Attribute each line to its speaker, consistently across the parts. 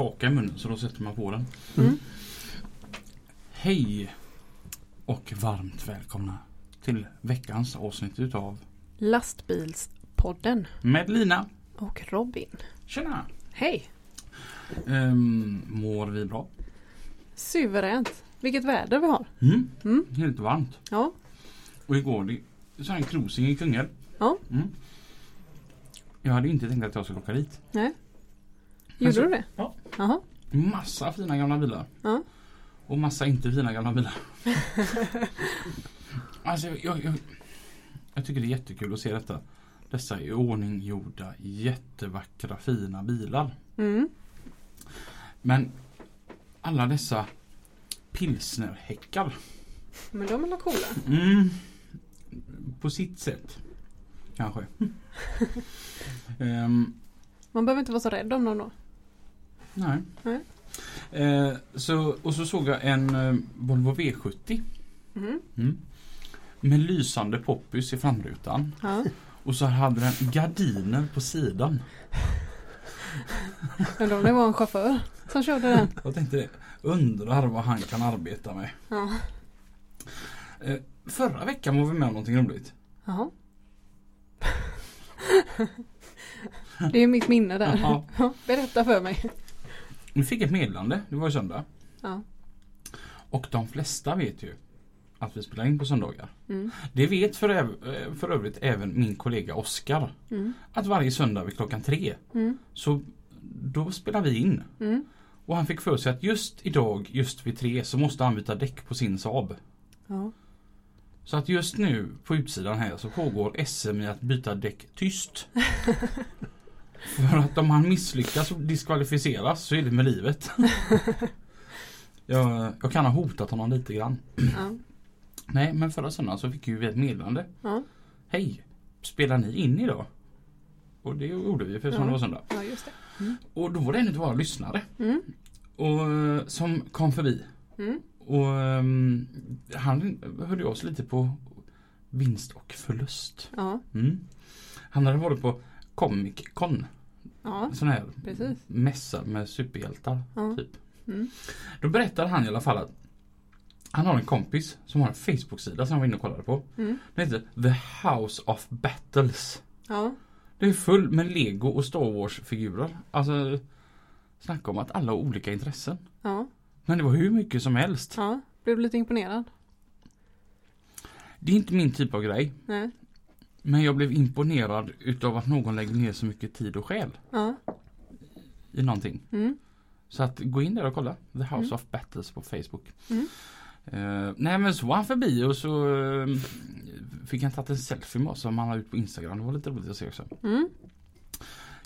Speaker 1: Kaka i munnen så då sätter man på den.
Speaker 2: Mm.
Speaker 1: Hej och varmt välkomna till veckans avsnitt utav
Speaker 2: Lastbilspodden
Speaker 1: Med Lina.
Speaker 2: och Robin.
Speaker 1: Tjena!
Speaker 2: Hej!
Speaker 1: Ehm, mår vi bra?
Speaker 2: Suveränt. Vilket väder vi har.
Speaker 1: Mm.
Speaker 2: Mm.
Speaker 1: Helt varmt.
Speaker 2: Ja,
Speaker 1: Och igår det så en cruising i Kungälv.
Speaker 2: Ja.
Speaker 1: Mm. Jag hade inte tänkt att jag skulle åka dit.
Speaker 2: nej. Gjorde
Speaker 1: så-
Speaker 2: du det?
Speaker 1: Ja.
Speaker 2: Jaha.
Speaker 1: Massa fina gamla bilar.
Speaker 2: Ja.
Speaker 1: Och massa inte fina gamla bilar. alltså jag, jag, jag, tycker det är jättekul att se detta. Dessa i ordning gjorda jättevackra fina bilar.
Speaker 2: Mm.
Speaker 1: Men alla dessa pilsnerhäckar.
Speaker 2: Men de är väl coola?
Speaker 1: Mm, på sitt sätt. Kanske. Ehm,
Speaker 2: Man behöver inte vara så rädd om dem då.
Speaker 1: Nej.
Speaker 2: Nej.
Speaker 1: Eh, så, och så såg jag en eh, Volvo V70.
Speaker 2: Mm.
Speaker 1: Mm. Med lysande poppys i framrutan.
Speaker 2: Ja.
Speaker 1: Och så hade den gardiner på sidan.
Speaker 2: Undrar om det var en chaufför som körde den.
Speaker 1: Jag tänkte, undrar vad han kan arbeta med.
Speaker 2: Ja.
Speaker 1: Eh, förra veckan var vi med om någonting roligt.
Speaker 2: Jaha. Det är mitt minne där.
Speaker 1: Ja,
Speaker 2: Berätta för mig.
Speaker 1: Vi fick ett meddelande, det var ju söndag.
Speaker 2: Ja.
Speaker 1: Och de flesta vet ju att vi spelar in på söndagar.
Speaker 2: Mm.
Speaker 1: Det vet för, öv- eh, för övrigt även min kollega Oskar.
Speaker 2: Mm.
Speaker 1: Att varje söndag vid klockan tre
Speaker 2: Mm.
Speaker 1: så då spelar vi in.
Speaker 2: Mm.
Speaker 1: Och han fick för sig att just idag, just vid tre så måste han byta däck på sin Saab.
Speaker 2: Ja.
Speaker 1: Så att just nu på utsidan här så pågår SM i att byta däck tyst. För att om han misslyckas och diskvalificeras så är det med livet. jag, jag kan ha hotat honom lite grann.
Speaker 2: Ja.
Speaker 1: Nej men förra söndagen så fick ju vi ett meddelande.
Speaker 2: Ja.
Speaker 1: Hej! Spelar ni in idag? Och det gjorde vi för
Speaker 2: Ja.
Speaker 1: det var söndag.
Speaker 2: ja, just det.
Speaker 1: Och då var det en av våra lyssnare.
Speaker 2: Mm.
Speaker 1: Och, eh, som kom förbi.
Speaker 2: Mm.
Speaker 1: Och ehm, han höll oss lite på vinst och förlust.
Speaker 2: Ja.
Speaker 1: Mm. Han hade varit på Comic Con.
Speaker 2: Ja.
Speaker 1: Sån här
Speaker 2: Precis.
Speaker 1: mässa med superhjältar.
Speaker 2: Ja.
Speaker 1: Typ.
Speaker 2: Mm.
Speaker 1: Då berättade han i alla fall att han har en kompis som har en Facebook-sida som han var inne och kollade på.
Speaker 2: Mm.
Speaker 1: Den heter The House of Battles.
Speaker 2: Ja.
Speaker 1: Det är full med Lego och Star Wars-figurer. Alltså Snacka om att alla har olika intressen.
Speaker 2: Ja.
Speaker 1: Men det var hur mycket som helst.
Speaker 2: Ja. Blev lite imponerad?
Speaker 1: Det är inte min typ av grej.
Speaker 2: Nej.
Speaker 1: Men jag blev imponerad utav att någon lägger ner så mycket tid och själ
Speaker 2: Ja.
Speaker 1: i någonting.
Speaker 2: Mm.
Speaker 1: Så att gå in där och kolla. The House
Speaker 2: Mm.
Speaker 1: of Battles på Facebook.
Speaker 2: Mm.
Speaker 1: Eh, nej men så var han förbi och så eh, fick han tagit en selfie med oss som han la ut på Instagram. Det var lite roligt att se också.
Speaker 2: Mm.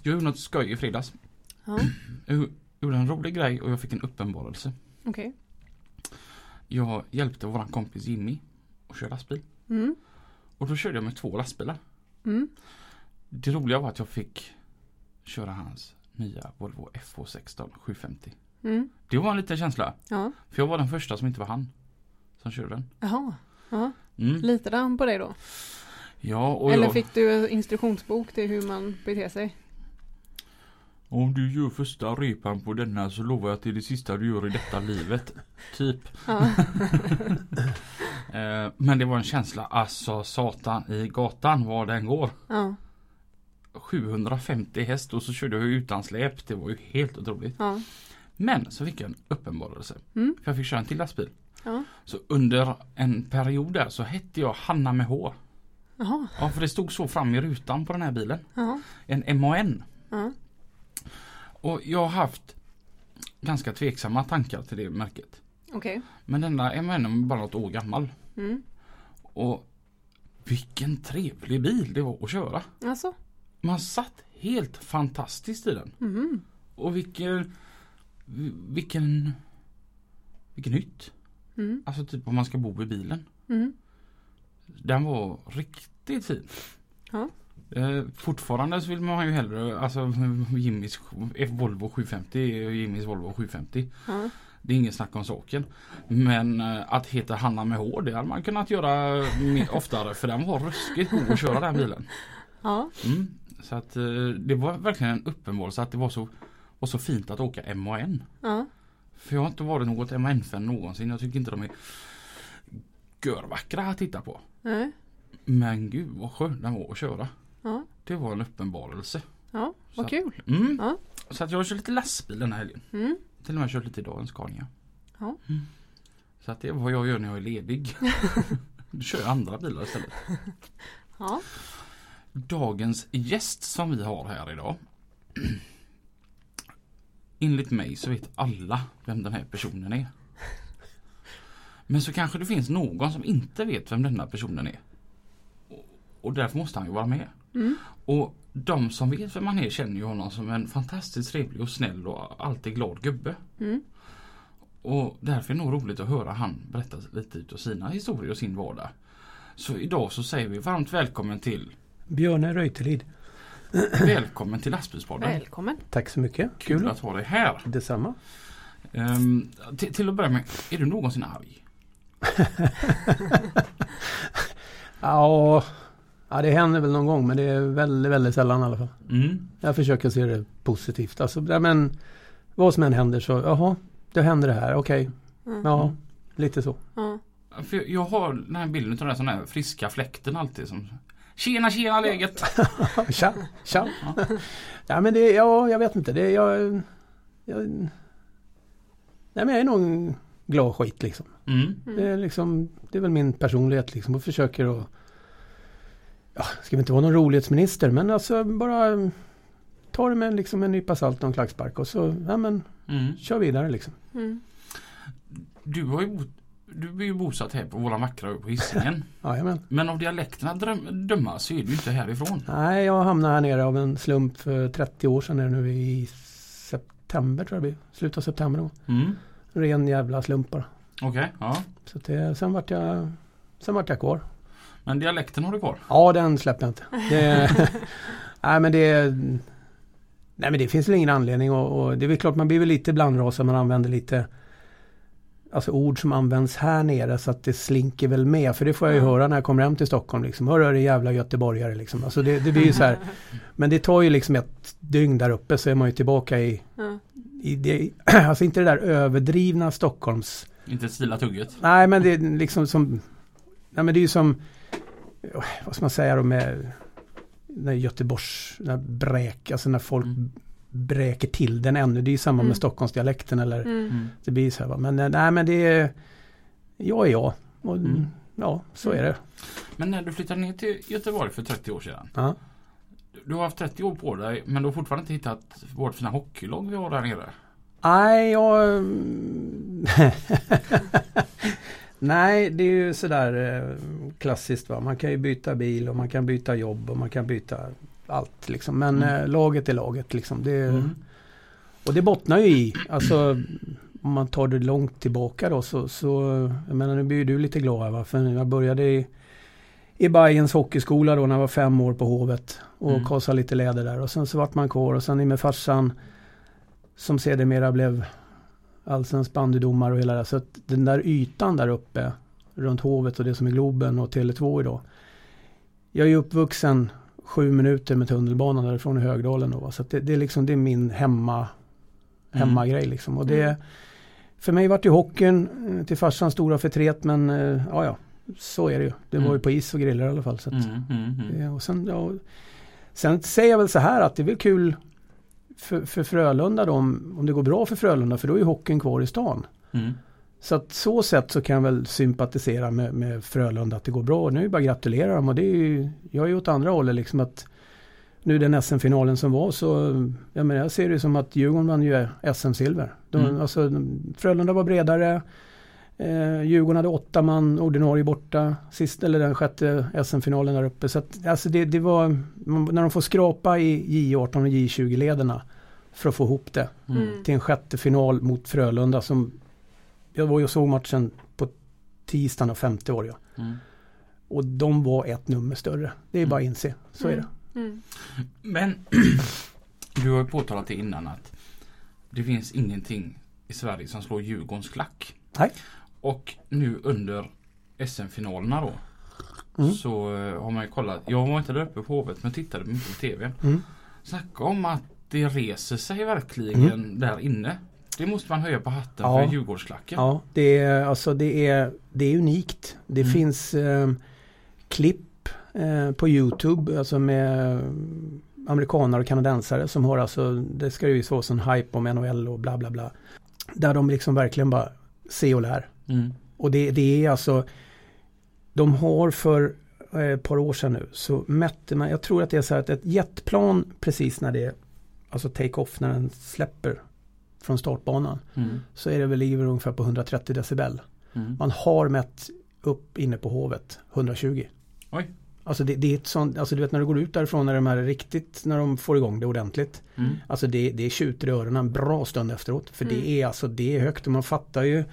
Speaker 1: Jag gjorde något skoj i fredags.
Speaker 2: Ja.
Speaker 1: Jag gjorde en rolig grej och jag fick en uppenbarelse.
Speaker 2: Okej.
Speaker 1: Jag hjälpte våran kompis Jimmy att köra lastbil.
Speaker 2: Mm.
Speaker 1: Och då körde jag med två lastbilar.
Speaker 2: Mm.
Speaker 1: Det roliga var att jag fick köra hans nya Volvo FH16 750.
Speaker 2: Mm.
Speaker 1: Det var en liten känsla.
Speaker 2: Ja.
Speaker 1: För jag var den första som inte var han. Som körde den.
Speaker 2: Jaha. Ja.
Speaker 1: Mm.
Speaker 2: Litade han på dig då?
Speaker 1: Ja,
Speaker 2: Eller
Speaker 1: jag,
Speaker 2: fick du en instruktionsbok till hur man beter sig?
Speaker 1: Om du gör första repan på denna så lovar jag att det är det sista du gör i detta livet. Typ. Eh, men det var en känsla, alltså satan i gatan var den går.
Speaker 2: Ja.
Speaker 1: 750 häst och så körde jag utan släp. Det var ju helt otroligt.
Speaker 2: Ja.
Speaker 1: Men så fick jag en uppenbarelse.
Speaker 2: Mm.
Speaker 1: För jag fick köra en till lastbil.
Speaker 2: Ja.
Speaker 1: Så under en period där så hette jag Hanna med H.
Speaker 2: Jaha.
Speaker 1: Ja, för det stod så fram i rutan på den här bilen.
Speaker 2: Ja.
Speaker 1: En MAN.
Speaker 2: Ja.
Speaker 1: Och jag har haft ganska tveksamma tankar till det märket.
Speaker 2: Okej.
Speaker 1: Men denna MAN är bara något år gammal.
Speaker 2: Mm.
Speaker 1: Och Vilken trevlig bil det var att köra.
Speaker 2: Alltså?
Speaker 1: Man satt helt fantastiskt i den.
Speaker 2: Mhm.
Speaker 1: Och vilken vilken vilken hytt.
Speaker 2: Mm.
Speaker 1: Alltså typ om man ska bo i bilen.
Speaker 2: Mm.
Speaker 1: Den var riktigt fin.
Speaker 2: Ja.
Speaker 1: Eh, fortfarande så vill man ju hellre, alltså Jimmys Volvo 750 är Jimmys Volvo 750.
Speaker 2: Ja.
Speaker 1: Det är ingen snack om saken. Men eh, att heta Hanna med hår det hade man kunnat göra oftare för den var ruskigt god att köra den bilen.
Speaker 2: Ja.
Speaker 1: Mm. Så att eh, det var verkligen en uppenbarelse att det var så, var så fint att åka MAN.
Speaker 2: Ja.
Speaker 1: För jag har inte varit något MAN-fan någonsin. Jag tycker inte de är görvackra att titta på.
Speaker 2: Nej.
Speaker 1: Men gud vad skön den var att köra.
Speaker 2: Ja.
Speaker 1: Det var en uppenbarelse.
Speaker 2: Ja. Vad
Speaker 1: Så-
Speaker 2: kul.
Speaker 1: Mm.
Speaker 2: Ja.
Speaker 1: Så att jag har kört lite lastbil den här helgen.
Speaker 2: Mm.
Speaker 1: Till och med kört lite idag en Scania.
Speaker 2: Ja.
Speaker 1: Mm. Så att det är vad jag gör när jag är ledig. Då kör jag andra bilar istället.
Speaker 2: Ja.
Speaker 1: Dagens gäst som vi har här idag. Enligt mig så vet alla vem den här personen är. Men så kanske det finns någon som inte vet vem denna personen är. Och- Och därför måste han ju vara med.
Speaker 2: Mm.
Speaker 1: Och de som vet vem han är känner ju honom som en fantastiskt trevlig och snäll och alltid glad gubbe.
Speaker 2: Mm.
Speaker 1: Och därför är det nog roligt att höra han berätta lite utav sina historier och sin vardag. Så idag så säger vi varmt välkommen till
Speaker 3: Björne Reutelid.
Speaker 1: Välkommen till Lastbilspodden.
Speaker 2: Välkommen.
Speaker 3: Tack så mycket.
Speaker 1: Kul
Speaker 3: Kul.
Speaker 1: att ha dig här.
Speaker 3: Detsamma.
Speaker 1: Um, till, till att börja med, är du någonsin arg?
Speaker 3: Ja, ja, det händer väl någon gång men det är väldigt, väldigt sällan i alla fall.
Speaker 1: Mm.
Speaker 3: Jag försöker se det positivt. Alltså, ja, men vad som än händer så, jaha, det händer det här, okej.
Speaker 2: Mm.
Speaker 3: Ja, lite så.
Speaker 2: Ja.
Speaker 1: För jag har den här bilden av den sån här friska fläkten alltid som Tjena tjena läget!
Speaker 3: tja, tja.
Speaker 1: Ja.
Speaker 3: Ja men det, ja jag vet inte. Det, jag, jag, nej men jag är nog en glad skit liksom.
Speaker 1: Mm.
Speaker 3: Det
Speaker 2: Mm.
Speaker 3: är, liksom, det är väl min personlighet liksom och försöker att... Ja, ska vi inte vara någon rolighetsminister men alltså bara ta det med liksom en nypa salt och en klackspark och så, ja men
Speaker 1: Mm.
Speaker 3: kör vidare liksom.
Speaker 2: Mm.
Speaker 1: Du, har ju du är ju bosatt här på våra vackra ö på Hisingen.
Speaker 3: Jajamän.
Speaker 1: Men av dialekterna dröm, döma så är du inte härifrån.
Speaker 3: Nej, jag hamnade här nere av en slump för 30 år sedan är det nu i september tror jag det blir. Slutet av september då.
Speaker 1: Mm.
Speaker 3: Ren jävla slump bara.
Speaker 1: Okej, ja.
Speaker 3: Så det, sen vart jag Sen vart jag kvar.
Speaker 1: Men dialekten har du kvar?
Speaker 3: Ja, den släppte jag inte. Det, nej, men det... Nej, men det finns väl ingen anledning och, och det är väl klart man blir väl lite blandrasad. Man använder lite Alltså ord som används här nere så att det slinker väl med. För det får jag ju
Speaker 2: Ja.
Speaker 3: höra när jag kommer hem till Stockholm. Liksom. Hörru din jävla göteborgare liksom. Alltså det, det blir ju så här. Men det tar ju liksom ett dygn där uppe så är man ju tillbaka i,
Speaker 2: Ja.
Speaker 3: i det, Alltså inte det där överdrivna Stockholms
Speaker 1: Inte stila tugget?
Speaker 3: Nej men det är liksom som Nej men det är ju som Vad ska man säga då med När Göteborgs när bräk Alltså när folk
Speaker 1: Mm.
Speaker 3: bräker till den ännu. Det är ju samma
Speaker 2: Mm.
Speaker 3: med Stockholmsdialekten eller
Speaker 2: Mm.
Speaker 1: Mm.
Speaker 3: Det blir så här va. Men eh, nej men det är Jag är jag. Och,
Speaker 1: Mm.
Speaker 3: Ja så är det.
Speaker 1: Men när du flyttade ner till Göteborg för 30 år sedan.
Speaker 3: Ja.
Speaker 1: Du har haft 30 år på dig men du har fortfarande inte hittat vårt fina hockeylag vi har där nere.
Speaker 3: Nej, jag... Nej, det är ju sådär eh, klassiskt va. Man kan ju byta bil och man kan byta jobb och man kan byta allt liksom. Men
Speaker 1: Mm.
Speaker 3: eh, laget är laget liksom. Det,
Speaker 1: Mm.
Speaker 3: Och det bottnar ju i, alltså om man tar det långt tillbaka då så, så jag menar nu blir ju du lite glad här va. För jag började i, i Bayerns hockeyskola då när jag var fem år på Hovet. Och
Speaker 1: Mm.
Speaker 3: kastade lite läder där. Och sen så vart man kvar och sen i med farsan som sedermera blev allsvensk bandydomare och hela det. Så att den där ytan där uppe runt Hovet och det som är Globen och Tele2 idag. Jag är ju uppvuxen sju minuter med tunnelbanan därifrån i Högdalen då. Så det, det är liksom det är min hemma
Speaker 1: Mm.
Speaker 3: hemmagrej liksom. Och det,
Speaker 2: Mm.
Speaker 3: För mig vart ju hockeyn eh, till farsans stora förtret men eh, ja ja, så är det ju. Det var
Speaker 1: Mm.
Speaker 3: ju på is och griller i alla fall. Så att,
Speaker 1: Mm, mm, mm.
Speaker 3: och sen, ja, sen säger jag väl så här att det är väl kul för, för Frölunda då om, om det går bra för Frölunda för då är ju hockeyn kvar i stan.
Speaker 1: Mm.
Speaker 3: Så att så sätt så kan jag väl sympatisera med, med Frölunda att det går bra. Och nu är det bara att gratulera dem och det är ju, jag är ju åt andra hållet liksom att nu den SM-finalen som var så, jag menar jag ser det som att Djurgården vann ju SM-silver.
Speaker 1: Mm.
Speaker 3: alltså, Frölunda var bredare, Eh, Djurgården hade åtta man ordinarie borta. Sist, eller den sjätte SM-finalen där uppe. Så att, alltså det, det var, när de får skrapa i J18 och J20-lederna för att få ihop det
Speaker 1: Mm.
Speaker 2: Mm.
Speaker 3: till en sjätte final mot Frölunda som jag var ju och såg matchen på tisdagen och 50 år. Ja.
Speaker 1: Mm.
Speaker 3: Och de var ett nummer större. Det är bara att
Speaker 1: Mm.
Speaker 3: inse. Så är det.
Speaker 2: Mm.
Speaker 1: Men du har ju påtalat det innan att det finns ingenting i Sverige som slår Djurgårdens klack.
Speaker 3: Nej.
Speaker 1: Och nu under SM-finalerna då
Speaker 3: Mm.
Speaker 1: så eh, har man ju kollat. Jag var inte där uppe på Hovet men tittade mycket på TV.
Speaker 3: Mm.
Speaker 1: Snacka om att det reser sig verkligen där inne. Det måste man höja på hatten
Speaker 3: Ja.
Speaker 1: för Djurgårdsklacken.
Speaker 3: Ja, det är, alltså det är, det är unikt. Det
Speaker 1: Mm.
Speaker 3: finns eh, klipp eh, på Youtube alltså med amerikaner och kanadensare som har alltså, det ska ju vara sån hype om NHL och bla bla bla. Där de liksom verkligen bara se och lär.
Speaker 1: Mm.
Speaker 3: Och det, det är alltså, de har för eh, ett par år sedan nu så mätte man, jag tror att det är så här att ett jetplan precis när det, alltså take-off när den släpper från startbanan
Speaker 1: Mm.
Speaker 3: så är det väl ligger ungefär på 130 decibel.
Speaker 1: Mm.
Speaker 3: Man har mätt upp inne på hovet 120.
Speaker 1: Oj.
Speaker 3: Alltså det, det är ett sånt, alltså du vet när du går ut därifrån när de är riktigt, när de får igång det ordentligt.
Speaker 1: Mm.
Speaker 3: Alltså det, det tjuter i öronen en bra stund efteråt. För
Speaker 2: Mm.
Speaker 3: det är alltså, det är högt och man fattar ju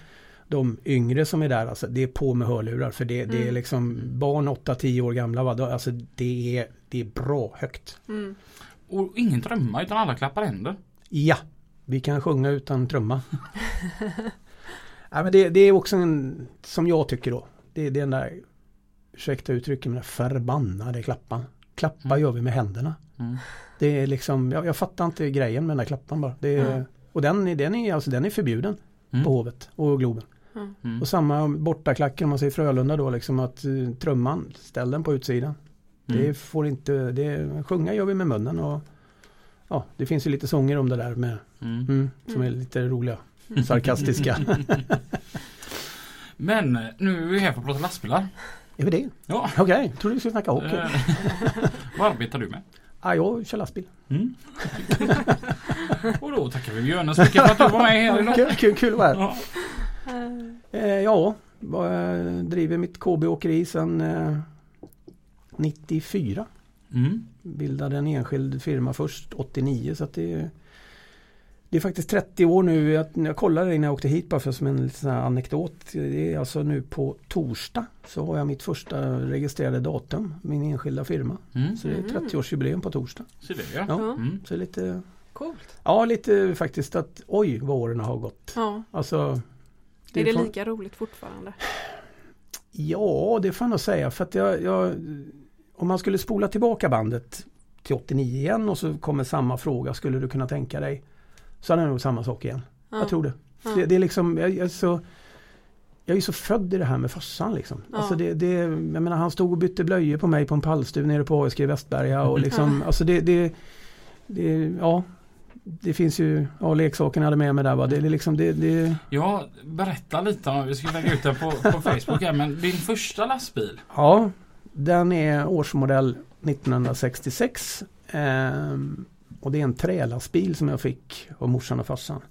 Speaker 3: de yngre som är där, alltså det är på med hörlurar. För det, det är
Speaker 2: Mm.
Speaker 3: liksom barn 8-10 år gamla, va? Alltså det är, det är bra högt.
Speaker 2: Mm.
Speaker 1: Och ingen trumma utan alla klappar händer.
Speaker 3: Ja, vi kan sjunga utan trumma. ja, men det, det är också en, som jag tycker då, det, det är den där, ursäkta uttrycket, men den förbannade klappan. Klappa
Speaker 1: Mm.
Speaker 3: gör vi med händerna.
Speaker 1: Mm.
Speaker 3: Det är liksom, jag, jag fattar inte grejen med den där klappan bara. Det är,
Speaker 2: Mm.
Speaker 3: Och den, är- den, är, alltså, den är förbjuden
Speaker 1: Mm.
Speaker 3: på Hovet och Globen.
Speaker 1: Mm.
Speaker 3: Och samma bortaklacken om man säger Frölunda då liksom att uh, trumman, ställ den på utsidan.
Speaker 1: Mm.
Speaker 3: Det får inte, det, sjunga gör vi med munnen och ja, det finns ju lite sånger om det där med,
Speaker 1: Mm.
Speaker 3: mm, som är
Speaker 2: Mm.
Speaker 3: lite roliga, sarkastiska.
Speaker 1: Men nu är vi här för att prata lastbilar.
Speaker 3: är vi det?
Speaker 1: Ja.
Speaker 3: Okej, tror du vi skulle snacka hockey?
Speaker 1: Eh, Vad arbetar du med?
Speaker 3: Ja, jag kör lastbil.
Speaker 1: Mm. Och då tackar vi Björne så mycket för att du var med här idag.
Speaker 3: Kul, kul, kul att vara här.
Speaker 1: Ja.
Speaker 2: Eh,
Speaker 3: Eh, ja, jag driver mitt KB-åkeri sedan eh, 94.
Speaker 1: Mm.
Speaker 3: Bildade en enskild firma först 89 så att det är det är faktiskt 30 år nu. Jag, jag kollade innan jag åkte hit bara för som en liten sån anekdot. Det är alltså nu på torsdag så har jag mitt första registrerade datum. Min enskilda firma.
Speaker 1: Mm.
Speaker 3: Så det är
Speaker 2: Mhm.
Speaker 3: 30-årsjubileum på torsdag.
Speaker 1: Så det ja.
Speaker 3: Ja.
Speaker 1: Mm.
Speaker 3: Så lite,
Speaker 2: Coolt.
Speaker 3: ja lite faktiskt att oj vad åren har gått.
Speaker 2: Ja.
Speaker 3: Alltså,
Speaker 2: Är det lika roligt fortfarande?
Speaker 3: Ja, det får jag nog säga. För att jag, jag, om man skulle spola tillbaka bandet till 89 igen och så kommer samma fråga. Skulle du kunna tänka dig? Så hade jag nog samma sak igen.
Speaker 2: Ja.
Speaker 3: Jag tror det.
Speaker 2: Ja.
Speaker 3: Det, det är liksom, jag, jag, är så, jag är så född i det här med farsan liksom.
Speaker 2: Ja.
Speaker 3: Alltså det, det, jag menar han stod och bytte blöjor på mig på en pallstuv nere på ASG i Västberga. Och liksom,
Speaker 2: Ja.
Speaker 3: alltså det, det, det, ja. Det finns ju, ja leksakerna hade med mig där va. Det, är liksom, det, det,
Speaker 1: Ja, berätta lite om, vi ska lägga ut det på, på Facebook här, men din första lastbil.
Speaker 3: Ja, den är årsmodell 1966. Ehm, och det är en trälastbil som jag fick av morsan och farsan.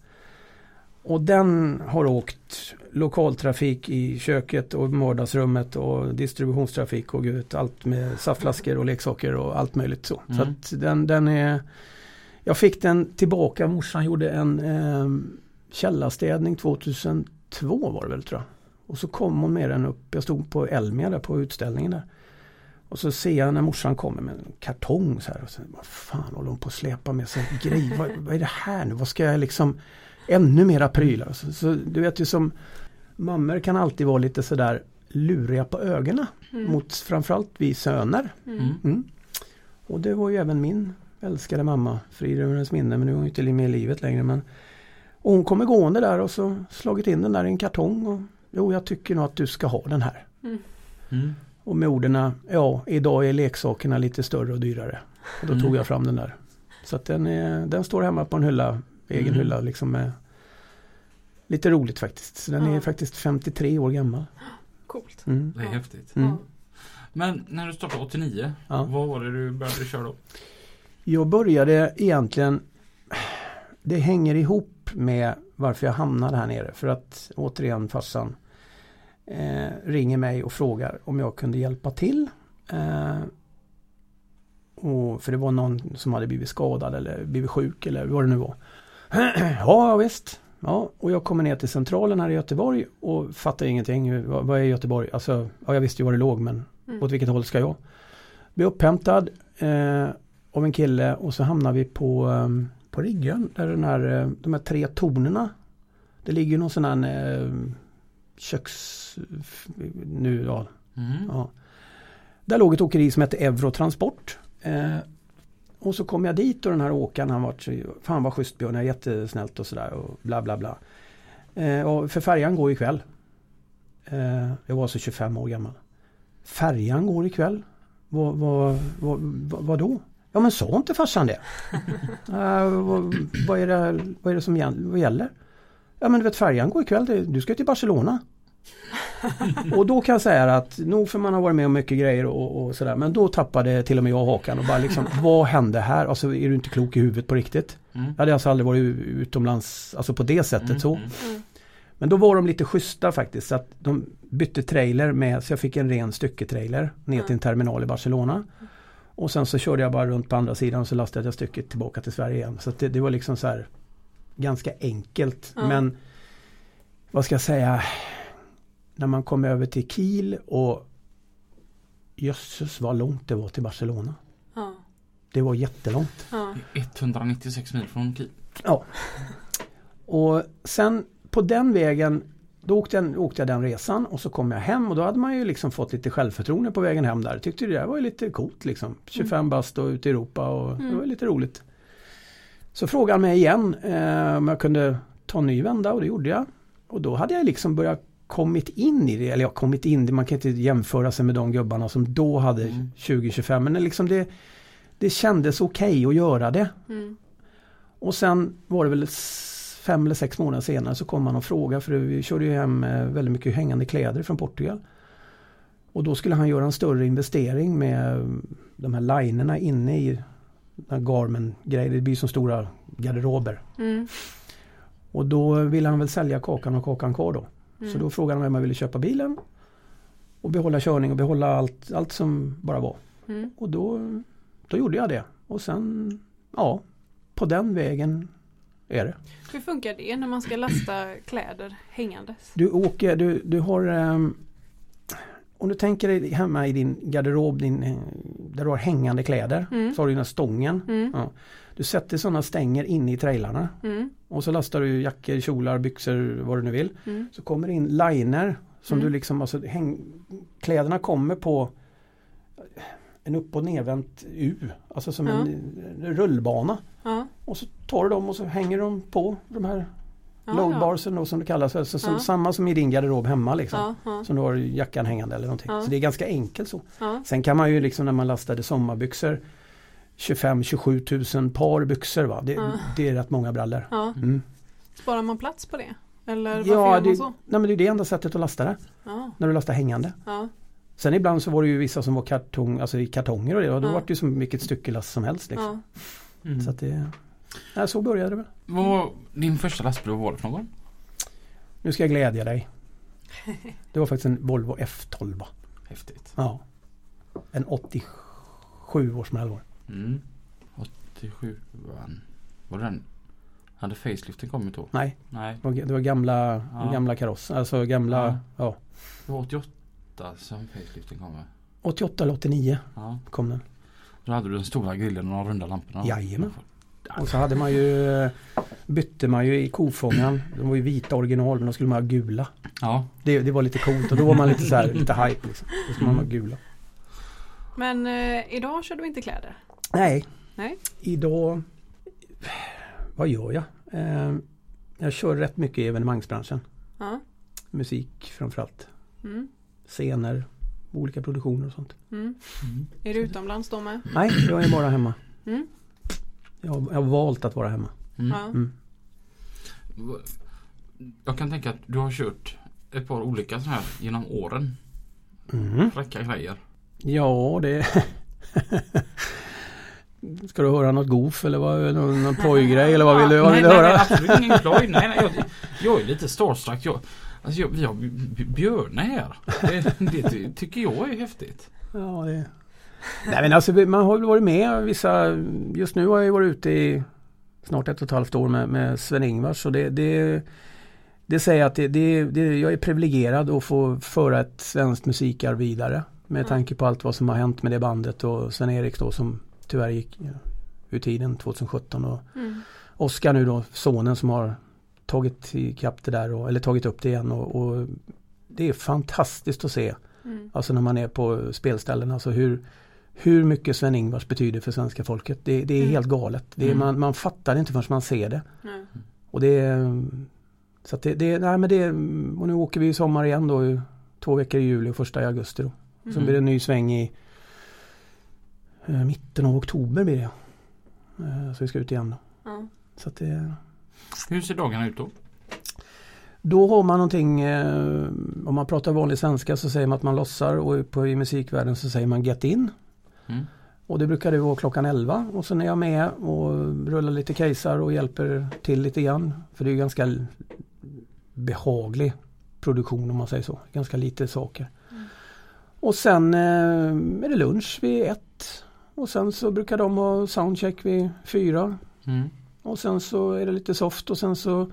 Speaker 3: Och den har åkt lokaltrafik i köket och vardagsrummet och distributionstrafik och gud, allt med saftflaskor och leksaker och allt möjligt så. Så
Speaker 1: Mm.
Speaker 3: att den, den är Jag fick den tillbaka, morsan gjorde en eh, källarstädning 2002 var det väl tror jag. Och så kom hon med den upp, jag stod på Elmia där på utställningen där. Och så ser jag när morsan kommer med en kartong så här. Och så, vad fan håller hon på att släpa med sig grej? Vad, vad är det här nu? Vad ska jag liksom Ännu mera prylar. Så, så du vet ju som Mammor kan alltid vara lite sådär luriga på ögonen.
Speaker 2: Mm.
Speaker 3: Mot framförallt vi söner.
Speaker 2: Mm.
Speaker 1: Mm.
Speaker 3: Och det var ju även min älskade mamma. Frid över hennes minne men nu är hon ju inte med i livet längre. Men och hon kommer gående där och så slagit in den där i en kartong. Och, jo jag tycker nog att du ska ha den här.
Speaker 1: Mm.
Speaker 3: Och med orden, ja idag är leksakerna lite större och dyrare. Och då
Speaker 1: Mm.
Speaker 3: tog jag fram den där. Så att den, är, den står hemma på en hylla, egen
Speaker 1: Mm.
Speaker 3: hylla liksom med Lite roligt faktiskt. Så den är
Speaker 2: Ja.
Speaker 3: faktiskt 53 år gammal.
Speaker 2: Coolt.
Speaker 3: Mm.
Speaker 1: Det är häftigt.
Speaker 3: Mm.
Speaker 2: Ja.
Speaker 1: Men när du startade 89,
Speaker 3: Ja.
Speaker 1: vad var det du började köra då?
Speaker 3: Jag började egentligen Det hänger ihop med varför jag hamnade här nere. För att återigen farsan eh, ringer mig och frågar om jag kunde hjälpa till. Eh, och, för det var någon som hade blivit skadad eller blivit sjuk eller vad det nu var. ja visst. Ja, och jag kommer ner till centralen här i Göteborg och fattar ingenting. Vad, vad är Göteborg? Alltså, ja, jag visste ju var det låg men
Speaker 2: Mm.
Speaker 3: åt vilket håll ska jag? Blir upphämtad eh, av en kille och så hamnar vi på, eh, på Riggön. Där den här, eh, de här tre tornerna. Det ligger någon sån här eh, köks... Nu, ja,
Speaker 1: Mm.
Speaker 3: Ja. Där låg ett åkeri som hette Eurotransport. Eh, och så kom jag dit och den här åkaren han var fan vad schysst Björn, jag är jättesnällt och sådär och bla bla bla. Eh, och för färjan går ikväll. Eh, jag var alltså 25 år gammal. Färjan går ikväll? Vad, vad, vad, vad då? Ja men sa inte farsan det? Eh, vad, vad, är det vad är det som gäller? Ja men du vet färjan går ikväll, du ska till Barcelona. Och då kan jag säga att nog för man har varit med om mycket grejer och, och sådär men då tappade till och med jag hakan och bara liksom vad hände här? Alltså är du inte klok i huvudet på riktigt?
Speaker 1: Mm.
Speaker 3: Jag hade alltså aldrig varit utomlands alltså på det sättet
Speaker 1: Mm,
Speaker 3: så.
Speaker 1: mm.
Speaker 2: Mm.
Speaker 3: Men då var de lite schyssta faktiskt så att de bytte trailer med så jag fick en ren stycketrailer ner till en terminal i Barcelona. Och sen så körde jag bara runt på andra sidan och så lastade jag stycket tillbaka till Sverige igen. Så att det, det var liksom så här ganska enkelt.
Speaker 2: Ja.
Speaker 3: Men vad ska jag säga? När man kom över till Kiel och jösses vad långt det var till Barcelona.
Speaker 2: Ja.
Speaker 3: Det var jättelångt.
Speaker 1: Är 196 mil från Kiel.
Speaker 3: Ja. Och sen på den vägen då åkte jag, åkte jag den resan och så kom jag hem och då hade man ju liksom fått lite självförtroende på vägen hem där. Tyckte det där var ju lite coolt liksom. 25 bast och ute i Europa och det
Speaker 2: Mm.
Speaker 3: var lite roligt. Så frågade han mig igen eh, om jag kunde ta en ny vända och det gjorde jag. Och då hade jag liksom börjat kommit in i det, eller ja kommit in, man kan inte jämföra sig med de gubbarna som då hade
Speaker 1: Mm.
Speaker 3: 20-25 men liksom det, det kändes okej att göra det.
Speaker 2: Mm.
Speaker 3: Och sen var det väl fem eller sex månader senare så kom han och frågade för vi körde ju hem eh, väldigt mycket hängande kläder från Portugal. Och då skulle han göra en större investering med eh, de här linerna inne i Garmin-grejer. Det blir som stora garderober.
Speaker 2: Mm.
Speaker 3: Och då ville han väl sälja kakan och kakan kvar då.
Speaker 2: Mm.
Speaker 3: Så då frågade han om jag ville köpa bilen. Och behålla körning och behålla allt, allt som bara var.
Speaker 2: Mm.
Speaker 3: Och då, då gjorde jag det. Och sen, ja, på den vägen är det.
Speaker 2: Hur funkar det när man ska lasta kläder hängandes?
Speaker 3: Du åker, du, du har ehm, Om du tänker dig hemma i din garderob din, eh, där du har hängande kläder.
Speaker 2: Mm.
Speaker 3: Så har du den här stången.
Speaker 2: Mm.
Speaker 3: Ja. Du sätter sådana stänger inne i trailarna.
Speaker 2: Mm.
Speaker 3: Och så lastar du jackor, kjolar, byxor, vad du nu vill.
Speaker 2: Mm.
Speaker 3: Så kommer det in liner som
Speaker 2: Mm.
Speaker 3: du liksom, alltså häng, kläderna kommer på en upp och nedvänt U. Alltså som
Speaker 2: Ja.
Speaker 3: en rullbana.
Speaker 2: Ja.
Speaker 3: Och så tar du dem och så hänger de på de här
Speaker 2: Ja,
Speaker 3: loadbarsen då som det kallas. Alltså som. Samma som i din garderob hemma liksom. Som du har jackan hängande eller någonting. Så det är ganska enkelt så. Sen kan man ju liksom när man lastade sommarbyxor 25-27 tusen par byxor va. Det, det är rätt många brallor. Mm.
Speaker 2: Sparar man plats på det? Eller varför
Speaker 3: Ja,
Speaker 2: gör
Speaker 3: det,
Speaker 2: man så?
Speaker 3: nej, men det är det enda sättet att lasta det. När du lastar hängande.
Speaker 2: Ja.
Speaker 3: Sen ibland så var det ju vissa som var kartong, alltså i kartonger och det. Och då
Speaker 2: Ja.
Speaker 3: var det ju som vilket styckelast som helst. Liksom.
Speaker 2: Ja.
Speaker 1: Mm.
Speaker 3: Så att det, nej, så började det väl.
Speaker 1: Vad var din första lastbil vad var det för någon?
Speaker 3: Nu ska jag glädja dig. Det var faktiskt en Volvo F12.
Speaker 1: Häftigt.
Speaker 3: Ja. En 87 års modell var.
Speaker 1: Mm. 87 vann. Var det den? Hade faceliften kommit då?
Speaker 3: Nej,
Speaker 1: Nej.
Speaker 3: det var, det var gamla,
Speaker 1: Ja.
Speaker 3: gamla kaross. Alltså gamla,
Speaker 1: Ja.
Speaker 3: ja.
Speaker 1: Det var 88 som faceliften kom med.
Speaker 3: 88 eller 89
Speaker 1: Ja.
Speaker 3: kom den.
Speaker 1: Då hade du den stora grillen och de runda lamporna.
Speaker 3: Jajamän. Och så hade man ju Bytte man ju i kofångaren. De var ju vita original men de skulle man ha gula.
Speaker 1: Ja.
Speaker 3: Det, det var lite coolt och då var man lite så här, lite hype liksom. Då skulle man ha gula.
Speaker 2: Men eh, idag kör du inte kläder?
Speaker 3: Nej.
Speaker 2: Nej.
Speaker 3: Idag Vad gör jag? Eh, jag kör rätt mycket i evenemangsbranschen.
Speaker 2: Ja.
Speaker 3: Musik framförallt.
Speaker 2: Mm.
Speaker 3: Scener, olika produktioner och sånt.
Speaker 2: Mm.
Speaker 1: Mm.
Speaker 2: Är du utomlands då med?
Speaker 3: Nej, jag är bara hemma.
Speaker 2: Mm.
Speaker 3: Jag har, jag har valt att vara hemma.
Speaker 1: Mm.
Speaker 2: Ja.
Speaker 3: Mm.
Speaker 1: Jag kan tänka att du har kört ett par olika så här genom åren.
Speaker 3: Mm.
Speaker 1: Fräcka grejer.
Speaker 3: Ja, det... Ska du höra något goof eller vad, någon, plojgrej eller vad vill du, vad vill
Speaker 1: nej,
Speaker 3: du höra?
Speaker 1: nej, absolut ingen ploj. Nej, nej, jag, jag är lite starstruck. Jag, Alltså jag, vi har björnar här. Det, det ty- tycker jag är häftigt.
Speaker 3: Ja, det... Nej men alltså man har väl varit med vissa, just nu har jag ju varit ute i snart ett och ett halvt år med, med Sven-Ingvars det, det, det säger att det, det, det, jag är privilegierad att få föra ett svenskt musikarv vidare. Med
Speaker 2: Mm.
Speaker 3: tanke på allt vad som har hänt med det bandet och Sven-Erik då som tyvärr gick ur tiden 2017 och
Speaker 2: Mm.
Speaker 3: Oskar nu då, sonen som har tagit ikapp det där och, eller tagit upp det igen och, och det är fantastiskt att se.
Speaker 2: Mm.
Speaker 3: Alltså när man är på spelställen, alltså hur, hur mycket Sven-Ingvars betyder för svenska folket. Det, det är
Speaker 2: Mm.
Speaker 3: helt galet. Det är,
Speaker 1: Mm.
Speaker 3: man, man fattar det inte förrän man ser det. Och det är, så att det, det, nej men det, och nu åker vi i sommar igen då, två veckor i juli och första i augusti då. Sen
Speaker 2: Mm.
Speaker 3: blir det en ny sväng i eh, mitten av oktober blir det. Eh, så vi ska ut igen då. Så att det,
Speaker 1: Hur ser dagarna ut då?
Speaker 3: Då har man någonting, eh, om man pratar vanlig svenska så säger man att man lossar och på, i musikvärlden så säger man get in.
Speaker 1: Mm.
Speaker 3: Och det brukar det vara klockan 11 och sen är jag med och rullar lite casear och hjälper till lite grann. För det är ju ganska behaglig produktion om man säger så. Ganska lite saker.
Speaker 2: Mm.
Speaker 3: Och sen eh, är det lunch vid ett. Och sen så brukar de ha soundcheck vid fyra.
Speaker 1: Mm.
Speaker 3: Och sen så är det lite soft och sen så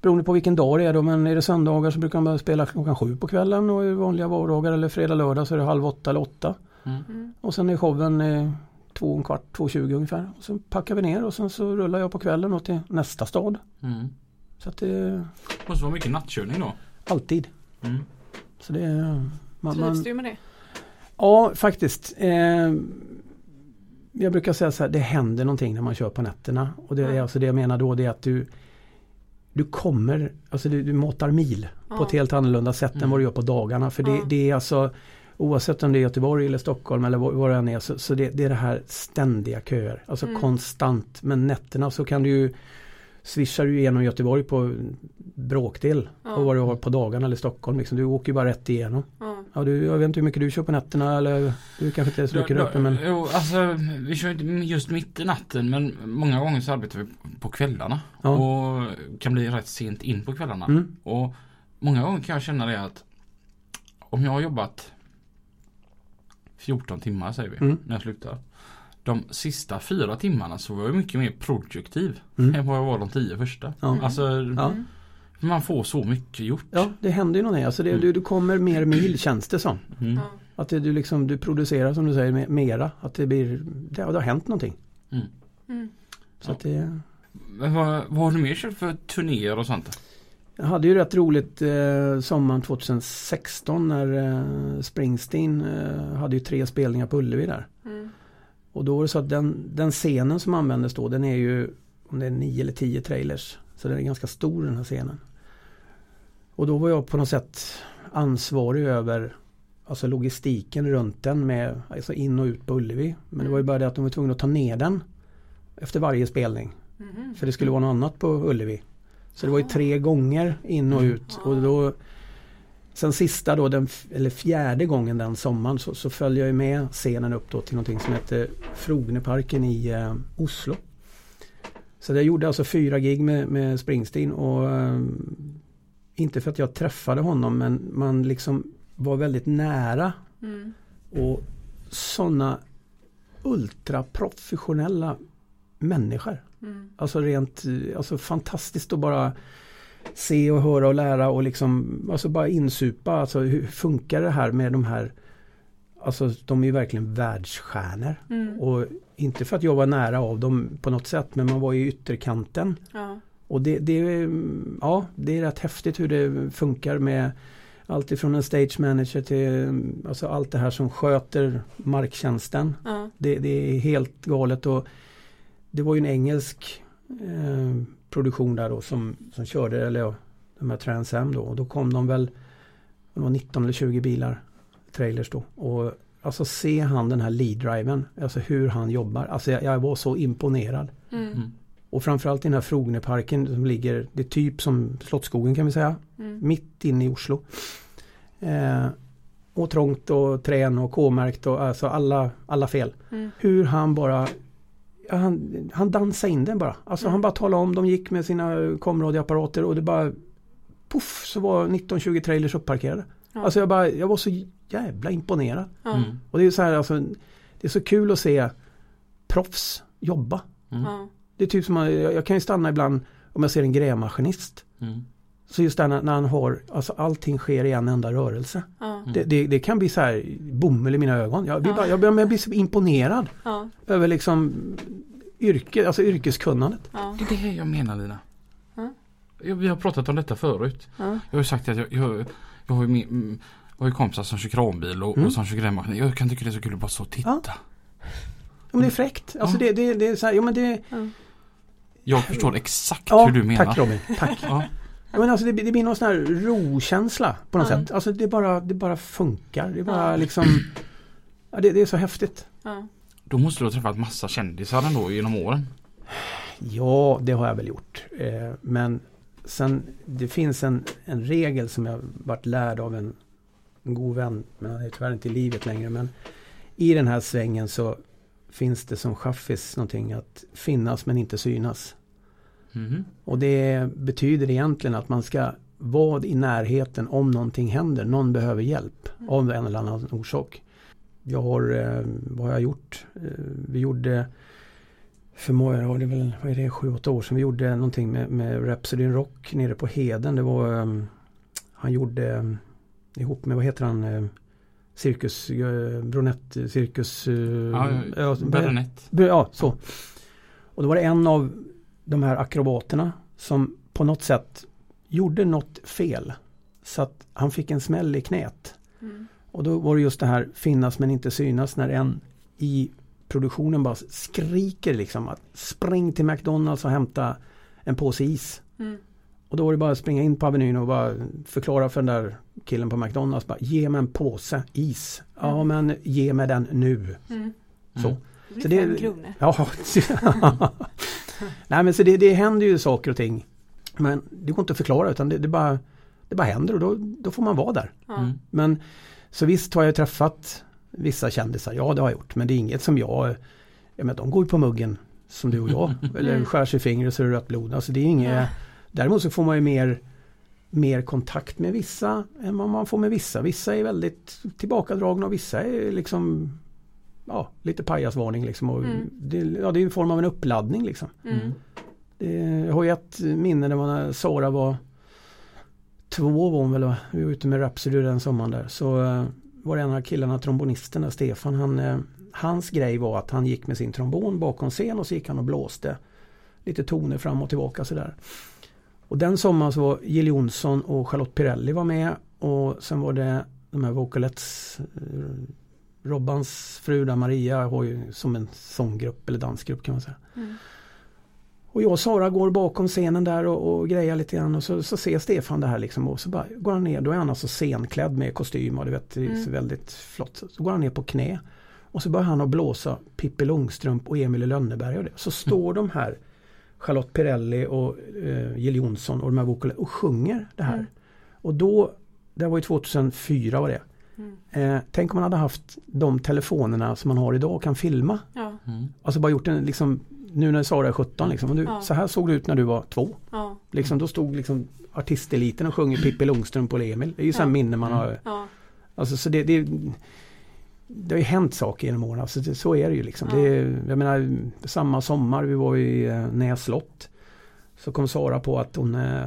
Speaker 3: Beroende på vilken dag det är då men är det söndagar så brukar man börja spela klockan sju på kvällen och det vanliga vardagar eller fredag lördag så är det halv åtta eller åtta.
Speaker 1: Mm.
Speaker 2: Mm.
Speaker 3: Och sen är showen eh, två och en kvart, två tjugo ungefär. Och sen packar vi ner och sen så rullar jag på kvällen och till nästa stad.
Speaker 1: Mm.
Speaker 3: Så att det
Speaker 1: Måste vara mycket nattkörning då.
Speaker 3: alltid.
Speaker 1: Mm.
Speaker 3: Så det är, man,
Speaker 2: Trivs
Speaker 3: man,
Speaker 2: du med det?
Speaker 3: Ja, faktiskt. Eh, jag brukar säga så här, det händer någonting när man kör på nätterna. Och det
Speaker 2: Mm.
Speaker 3: alltså det jag menar då, det är att du du kommer, alltså du, du matar mil på ett helt annorlunda sätt än
Speaker 1: Mm.
Speaker 3: vad du gör på dagarna. För det, det är alltså Oavsett om det är Göteborg eller Stockholm eller var, var det än är så, så det, det är det här ständiga köer. Alltså
Speaker 2: Mm.
Speaker 3: konstant. Men nätterna så kan du ju Swishar du igenom Göteborg på bråkdel
Speaker 2: Ja.
Speaker 3: av vad du har på dagarna eller Stockholm. Liksom. Du åker ju bara rätt igenom.
Speaker 2: Ja.
Speaker 3: Ja, du, jag vet inte hur mycket du kör på nätterna eller du kanske inte är så mycket uppe men
Speaker 1: Jo, alltså vi kör inte just mitt i natten men många gånger så arbetar vi på kvällarna.
Speaker 3: Ja.
Speaker 1: Och kan bli rätt sent in på kvällarna.
Speaker 3: mm,
Speaker 1: Och många gånger kan jag känna det att om jag har jobbat 14 timmar säger vi
Speaker 3: Mm.
Speaker 1: när jag slutar. De sista fyra timmarna så var jag mycket mer produktiv
Speaker 3: Mm.
Speaker 1: än vad jag var de tio första.
Speaker 3: Ja.
Speaker 1: Alltså
Speaker 3: Ja.
Speaker 2: Mm.
Speaker 1: man får så mycket gjort.
Speaker 3: ja det händer ju någonting. Alltså det,
Speaker 1: Mm.
Speaker 3: du, du kommer mer mil känns det som.
Speaker 1: Mm.
Speaker 2: Ja.
Speaker 3: Att det, du, liksom, du producerar som du säger me- mera. Att det blir, det, har- det har hänt någonting.
Speaker 2: Mm.
Speaker 3: Så
Speaker 1: Ja.
Speaker 3: att det,
Speaker 1: Men vad, vad har du mer kört för turnéer och sånt?
Speaker 3: jag hade ju rätt roligt eh, sommaren 2016 när eh, Springsteen eh, hade ju tre spelningar på Ullevi där.
Speaker 2: Mm.
Speaker 3: Och då var det så att den, den scenen som användes då den är ju om det är nio eller tio trailers. Så den är ganska stor den här scenen. Och då var jag på något sätt ansvarig över alltså logistiken runt den med alltså in och ut på Ullevi. Men det var ju bara det att de var tvungna att ta ner den efter varje spelning.
Speaker 2: Mhm.
Speaker 3: För det skulle vara något annat på Ullevi. Så det var ju tre gånger in och
Speaker 1: Mm.
Speaker 3: ut. Och då Sen sista då, den, eller fjärde gången den sommaren så, så följde jag med scenen upp då till någonting som heter Frognerparken i eh, Oslo. Så jag gjorde alltså fyra gig med, med Springsteen och eh, inte för att jag träffade honom men man liksom var väldigt nära
Speaker 2: Mm.
Speaker 3: och sådana ultraprofessionella människor.
Speaker 2: Mm.
Speaker 3: Alltså rent, eh, alltså fantastiskt att bara se och höra och lära och liksom, alltså bara insupa, alltså hur funkar det här med de här, alltså de är ju verkligen världsstjärnor.
Speaker 2: Mm.
Speaker 3: Och inte för att jag var nära av dem på något sätt, men man var i ytterkanten.
Speaker 2: Ja.
Speaker 3: Och det, det, är, ja, det är rätt häftigt hur det funkar med allt ifrån en stage manager till alltså allt det här som sköter marktjänsten.
Speaker 2: Ja.
Speaker 3: Det, det är helt galet och det var ju en engelsk eh, produktion där då som, som körde, eller ja, de här Trans Am då. Och då kom de väl, det var 19 eller 20 bilar, trailers då. Och alltså se han den här lead-driven, alltså hur han jobbar. Alltså jag, jag var så imponerad.
Speaker 2: Mm.
Speaker 1: Mm.
Speaker 3: Och framförallt i den här Frognerparken som ligger, det är typ som Slottsskogen kan vi säga,
Speaker 2: Mm.
Speaker 3: mitt inne i Oslo. Eh, och trångt och trän och K-märkt och alltså alla, alla fel.
Speaker 2: Mm.
Speaker 3: Hur han bara han, han dansade in den bara. Alltså
Speaker 2: Mm.
Speaker 3: han bara talade om, de gick med sina komradioapparater och det bara poff så var 19-20 trailers uppparkerade.
Speaker 2: Ja.
Speaker 3: Alltså jag, bara, jag var så jävla imponerad.
Speaker 1: Mm.
Speaker 3: Och det är så här alltså, det är så kul att se proffs jobba.
Speaker 1: Mm.
Speaker 2: Ja.
Speaker 3: Det är typ som jag, jag kan ju stanna ibland om jag ser en grävmaskinist.
Speaker 1: Mm.
Speaker 3: Så just där när, han har, alltså allting sker i en enda rörelse.
Speaker 2: Ja.
Speaker 3: Det, det, det kan bli så här bomull i mina ögon. Jag blir,
Speaker 2: Ja.
Speaker 3: bara, jag, blir, jag blir så imponerad
Speaker 2: Ja.
Speaker 3: över liksom yrke, alltså yrkeskunnandet.
Speaker 2: Ja.
Speaker 1: Det är det jag menar Lina. Vi har pratat om detta förut.
Speaker 2: Ja.
Speaker 1: Jag har ju sagt att jag, jag, jag har ju min, mm, jag har ju kompisar som kör kranbil och,
Speaker 3: Mm.
Speaker 1: och som kör grävmaskin. Jag kan tycka det är så kul att bara stå och titta.
Speaker 3: Ja. Men det är fräckt. Alltså
Speaker 1: Ja.
Speaker 3: det, det, det är så här, ja men det...
Speaker 1: Jag förstår exakt
Speaker 3: Ja,
Speaker 1: hur du menar.
Speaker 3: tack Robin. Tack.
Speaker 1: Ja.
Speaker 3: Ja, men alltså det, det blir någon sån här rokänsla på något
Speaker 2: Ja.
Speaker 3: sätt. Alltså det bara, det bara funkar. Det är bara
Speaker 2: Ja.
Speaker 3: liksom... Ja, det, det är så häftigt.
Speaker 2: Ja.
Speaker 1: Då måste du ha träffat massa kändisar ändå genom åren.
Speaker 3: Ja, det har jag väl gjort. Eh, men sen, det finns en, en regel som jag varit lärd av en, en god vän, men han är tyvärr inte i livet längre. Men i den här svängen så finns det som chaffis någonting att finnas men inte synas.
Speaker 1: Mhm.
Speaker 3: Och det betyder egentligen att man ska vara i närheten om någonting händer. Någon behöver hjälp av en eller annan orsak. Jag har, eh, vad har jag gjort? Eh, vi gjorde för många, ja, det är väl, vad är det, sju, åtta år sedan. Vi gjorde någonting med, med Rhapsody in Rock nere på Heden. Det var, eh, han gjorde ihop med, vad heter han, Cirkus, Bronett, Cirkus...
Speaker 1: Ja,
Speaker 3: ja,
Speaker 1: Baronet.
Speaker 3: Ja, så. Och då var det en av de här akrobaterna som på något sätt gjorde något fel. Så att han fick en smäll i knät.
Speaker 2: Mm.
Speaker 3: Och då var det just det här finnas men inte synas när en i produktionen bara skriker liksom att spring till McDonalds och hämta en påse is.
Speaker 2: Mm.
Speaker 3: Och då var det bara att springa in på Avenyn och bara förklara för den där killen på McDonalds. Bara, ge mig en påse is. Ja
Speaker 2: Mm.
Speaker 3: men ge mig den nu.
Speaker 2: Mm.
Speaker 3: Så.
Speaker 1: Mm.
Speaker 2: Det blir
Speaker 3: Så det-
Speaker 2: fem kronor.
Speaker 3: Ja, nej men så det, det händer ju saker och ting. Men det går inte att förklara utan det, det, bara, det bara händer och då, då får man vara där.
Speaker 1: Mm.
Speaker 3: Men så visst har jag träffat vissa kändisar, ja det har jag gjort. Men det är inget som jag, jag menar, de går ju på muggen som du och jag. eller
Speaker 2: Mm.
Speaker 3: skär sig i fingret så är det rött blod. Alltså det är inget, däremot så får man ju mer, mer kontakt med vissa än vad man får med vissa. Vissa är väldigt tillbakadragna och vissa är liksom ja, lite pajasvarning liksom. Och
Speaker 2: Mm.
Speaker 3: det, ja, det är en form av en uppladdning liksom.
Speaker 2: Mm.
Speaker 3: Det, jag har ju ett minne när, man, när Sara var två var hon väl va? Vi var ute med Rhapsody den sommaren där. Så eh, var det en av killarna, trombonisten där, Stefan. Han, eh, hans grej var att han gick med sin trombon bakom scen och så gick han och blåste lite toner fram och tillbaka sådär. Och den sommaren så var Jill Johnson och Charlotte Pirelli var med. Och sen var det de här Vocalettes eh, Robbans fru där, Maria har ju som en sånggrupp eller dansgrupp kan man säga.
Speaker 2: Mm.
Speaker 3: Och jag och Sara går bakom scenen där och, och grejar lite grann och så, så ser Stefan det här liksom och så bara går han ner, då är han alltså scenklädd med kostym och du vet, det så
Speaker 2: Mm.
Speaker 3: väldigt flott. Så går han ner på knä och så börjar han att blåsa Pippi Långstrump och Emil i Lönneberga och det. Så står de här Charlotte Pirelli och eh, Jill Johnson och de här vokalerna och sjunger det här.
Speaker 2: Mm.
Speaker 3: Och då, det var ju 2004 var det.
Speaker 2: Mm.
Speaker 3: Eh, tänk om man hade haft de telefonerna som man har idag och kan filma.
Speaker 2: Ja.
Speaker 1: Mm.
Speaker 3: Alltså bara gjort en liksom Nu när Sara är 17 liksom. Du,
Speaker 2: Ja.
Speaker 3: Så här såg det ut när du var två.
Speaker 2: Ja.
Speaker 3: Liksom, då stod liksom artisteliten och sjunger Pippi Långstrump och Emil. Det är ju
Speaker 2: Ja.
Speaker 3: sådana minnen man har.
Speaker 2: Ja.
Speaker 3: Alltså så det, det, det har ju hänt saker genom åren. Alltså det, så är det ju liksom.
Speaker 2: Ja.
Speaker 3: Det, jag menar samma sommar vi var i eh, Näs slott. Så kom Sara på att hon, eh,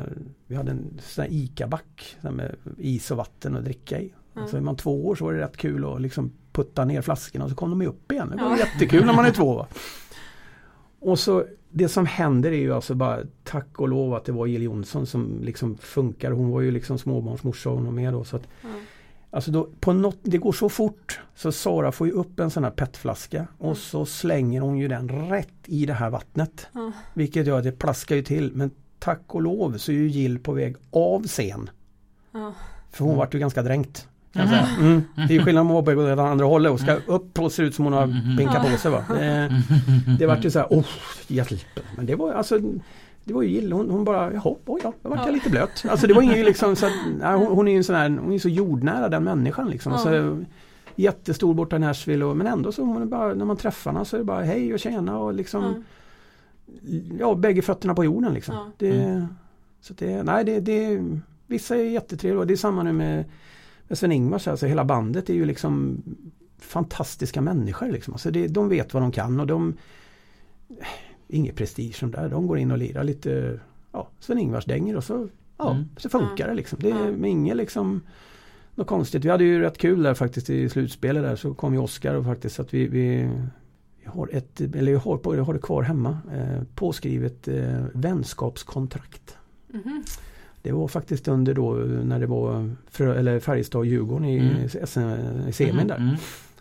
Speaker 3: vi hade en sån här ICA-back med is och vatten att dricka i.
Speaker 2: Ja.
Speaker 3: Alltså är man två år så var det rätt kul att liksom putta ner flaskorna och så kom de upp igen. Det var
Speaker 2: Ja.
Speaker 3: jättekul när man är två. Va? Och så det som händer är ju alltså bara tack och lov att det var Jill Johnson som liksom funkar. Hon var ju liksom småbarnsmorsa var med då. Så att,
Speaker 2: Ja.
Speaker 3: alltså då, på något, det går så fort så Sara får ju upp en sån här petflaska och så slänger hon ju den rätt i det här vattnet.
Speaker 2: Ja.
Speaker 3: Vilket gör att det plaskar ju till. Men tack och lov så är ju Jill på väg av scen. För hon vart ju ganska dränkt. Kan jag säga. Mm. Det är ju skillnad om på väg åt andra hållet och ska upp och ser ut som hon har pinkat på sig. Va? Det, det vart ju så här, oh, hjälp. Men det var alltså det var ju Jill, hon, hon bara, jaha, oj ja, då vart jag
Speaker 2: Ja.
Speaker 3: lite blöt. Alltså det var ingen liksom så att, nej, hon, hon är ju en sån här, hon är så jordnära den människan liksom.
Speaker 2: Ja.
Speaker 3: Alltså, jättestor borta i Nashville och, men ändå så hon bara, när man träffar henne så är det bara hej och tjena och liksom
Speaker 2: Ja.
Speaker 3: ja, bägge fötterna på jorden liksom.
Speaker 2: Ja.
Speaker 3: Det,
Speaker 1: Mm.
Speaker 3: Så det, nej det, det, vissa är jättetrevliga. Det är samma nu med Sven-Ingvars. Alltså hela bandet är ju liksom fantastiska människor. Liksom. Alltså det, de vet vad de kan och de Inget prestige som där. De går in och lirar lite ja, Sven-Ingvars dänger och så, ja,
Speaker 1: Mm.
Speaker 3: så funkar det liksom. Det är
Speaker 2: Mm.
Speaker 3: inget liksom något konstigt. Vi hade ju rätt kul där faktiskt i slutspelet där så kom ju Oskar och faktiskt att vi, vi, vi har ett, eller jag har, på, jag har det kvar hemma, eh, påskrivet eh, vänskapskontrakt.
Speaker 2: Mhm.
Speaker 3: Det var faktiskt under då när det var Frö, eller Färjestad och Djurgården i,
Speaker 1: Mm.
Speaker 3: I semin där.
Speaker 1: Mm.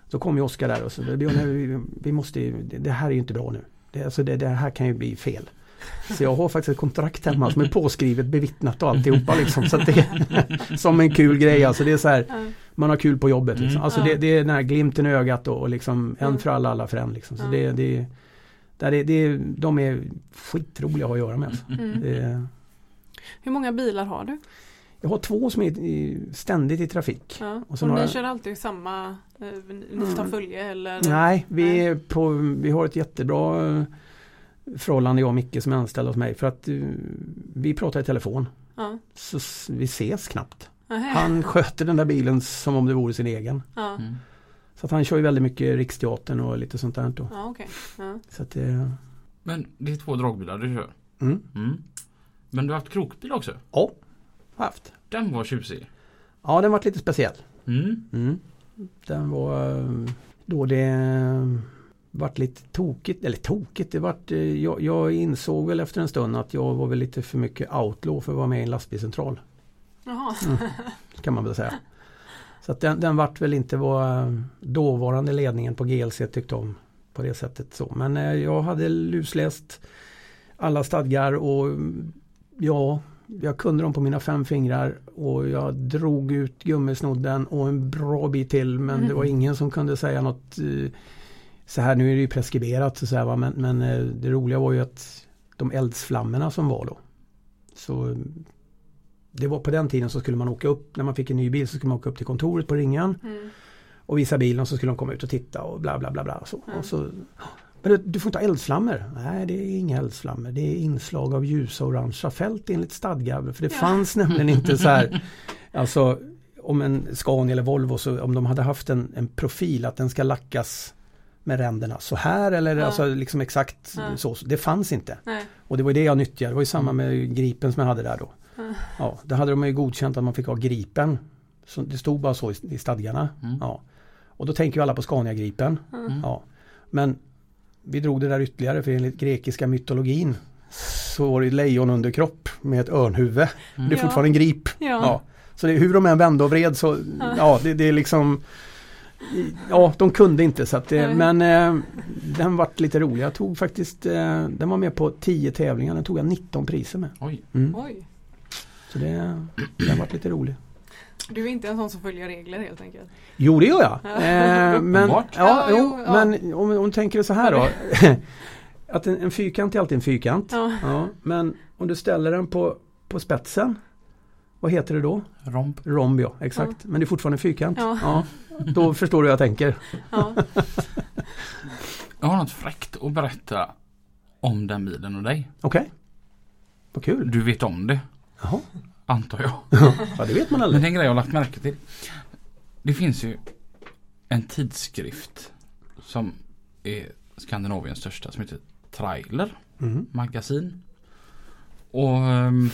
Speaker 3: Så kom ju Oskar där och så Björn, vi, vi måste ju- det, det här är ju inte bra nu. Det, alltså det, det här kan ju bli fel. Så jag har faktiskt ett kontrakt hemma som är påskrivet, bevittnat och alltihopa liksom. Så att det är som en kul grej alltså. Det är så här, man har kul på jobbet liksom.
Speaker 1: Mm.
Speaker 3: Alltså
Speaker 2: Ja.
Speaker 3: det, det är den här glimten i ögat och, och liksom en för alla, alla för en liksom. Så det, det, där är, det, de är skitroliga att ha att göra med. Alltså.
Speaker 2: Mm.
Speaker 3: Det,
Speaker 2: Hur många bilar har du?
Speaker 3: jag har två som är i, ständigt i trafik.
Speaker 2: Ja.
Speaker 3: Och
Speaker 2: Och,
Speaker 3: så
Speaker 2: ni
Speaker 3: några-
Speaker 2: kör alltid samma, eh, ni tar
Speaker 3: Mm.
Speaker 2: följe eller?
Speaker 3: Nej, vi,
Speaker 2: Nej.
Speaker 3: På, vi har ett jättebra eh, förhållande jag och Micke som är anställd hos mig för att eh, vi pratar i telefon.
Speaker 2: Ja.
Speaker 3: Så vi ses knappt.
Speaker 2: Nähä.
Speaker 3: Han sköter den där bilen som om det vore sin egen.
Speaker 2: Ja,
Speaker 1: Mm.
Speaker 3: Så att han kör ju väldigt mycket Riksteatern och lite sånt där. Då.
Speaker 2: ja. Ja.
Speaker 3: Så att det,
Speaker 1: Men det är två dragbilar du kör.
Speaker 3: mm.
Speaker 1: Mm. Men du har haft krokbil också.
Speaker 3: Ja, haft.
Speaker 1: Den var tjusig.
Speaker 3: Ja, den var lite speciell.
Speaker 1: Mm.
Speaker 3: Mm. Den var eh, då det eh, vart lite tokigt, eller tokigt, det vart, eh, jag, jag insåg väl efter en stund att jag var väl lite för mycket outlaw för att vara med i en lastbilscentral.
Speaker 2: Jaha.
Speaker 3: Kan man väl säga. Så att den, den vart väl inte vad dåvarande ledningen på GLC tyckte om på det sättet. så. Men jag hade lusläst alla stadgar och mm, ja, jag kunde dem på mina fem fingrar och jag drog ut gummisnodden och en bra bit till men det var
Speaker 2: Mm.
Speaker 3: ingen som kunde säga något eh, så här, nu är det ju preskriberat så här, va? men, men eh, det roliga var ju att de eldsflammorna som var då så det var på den tiden så skulle man åka upp, när man fick en ny bil så skulle man åka upp till kontoret på Ringön
Speaker 2: Mm.
Speaker 3: och visa bilen och så skulle de komma ut och titta och bla bla bla. bla så.
Speaker 2: Mm.
Speaker 3: Och så men du, du får inte ha eldsflammor. Nej, det är inga eldsflammor. Det är inslag av ljusa orangea fält enligt stadgar. För det
Speaker 2: Ja.
Speaker 3: fanns nämligen inte så här, alltså om en Scania eller Volvo, så om de hade haft en, en profil att den ska lackas med ränderna så här eller
Speaker 2: Ja.
Speaker 3: alltså liksom exakt
Speaker 2: Ja.
Speaker 3: så. Det fanns inte.
Speaker 2: Nej.
Speaker 3: Och det var det jag nyttjade. Det var ju samma med Gripen som jag hade där då.
Speaker 2: Ja.
Speaker 3: Ja, det hade de ju godkänt att man fick ha Gripen. Så det stod bara så i, i stadgarna.
Speaker 1: Mm.
Speaker 3: Ja. Och då tänker ju alla på Scania-Gripen.
Speaker 2: Mm.
Speaker 3: Ja. Men vi drog det där ytterligare för enligt grekiska mytologin så var det lejon under kropp med ett örnhuvud.
Speaker 1: Mm.
Speaker 3: Det är fortfarande en grip.
Speaker 2: Ja.
Speaker 3: Ja. Så det, hur de än vände och vred så
Speaker 2: Ja.
Speaker 3: ja, det, det är liksom Ja, de kunde inte så att det,
Speaker 2: Nej.
Speaker 3: men eh, den vart lite rolig. Jag tog faktiskt, eh, den var med på 10 tävlingar, den tog jag 19 priser med.
Speaker 1: Oj.
Speaker 3: Mm.
Speaker 2: Oj.
Speaker 3: Så det, den vart lite rolig.
Speaker 2: Du är inte en sån som följer regler helt enkelt.
Speaker 3: Jo det gör jag.
Speaker 2: Ja.
Speaker 3: Eh, men, ja,
Speaker 2: Ja,
Speaker 3: jo,
Speaker 2: ja.
Speaker 3: men om, om du tänker så här då. att en, en fyrkant är alltid en fyrkant.
Speaker 2: Ja.
Speaker 3: Ja, men om du ställer den på, på spetsen. Vad heter det då?
Speaker 1: Romp.
Speaker 3: Romb ja, exakt. Men det är fortfarande en fyrkant.
Speaker 2: Ja.
Speaker 3: Då förstår du hur jag tänker.
Speaker 2: Ja.
Speaker 1: Jag har något fräckt att berätta om den bilen och dig.
Speaker 3: Okej. Vad kul.
Speaker 1: Du vet om det,
Speaker 3: Jaha.
Speaker 1: Antar jag.
Speaker 3: Ja det vet man
Speaker 1: Men
Speaker 3: aldrig.
Speaker 1: är en grej jag har lagt märke till. Det finns ju en tidskrift som är Skandinaviens största som heter Trailer
Speaker 3: Mm.
Speaker 1: Magasin. Och ehm,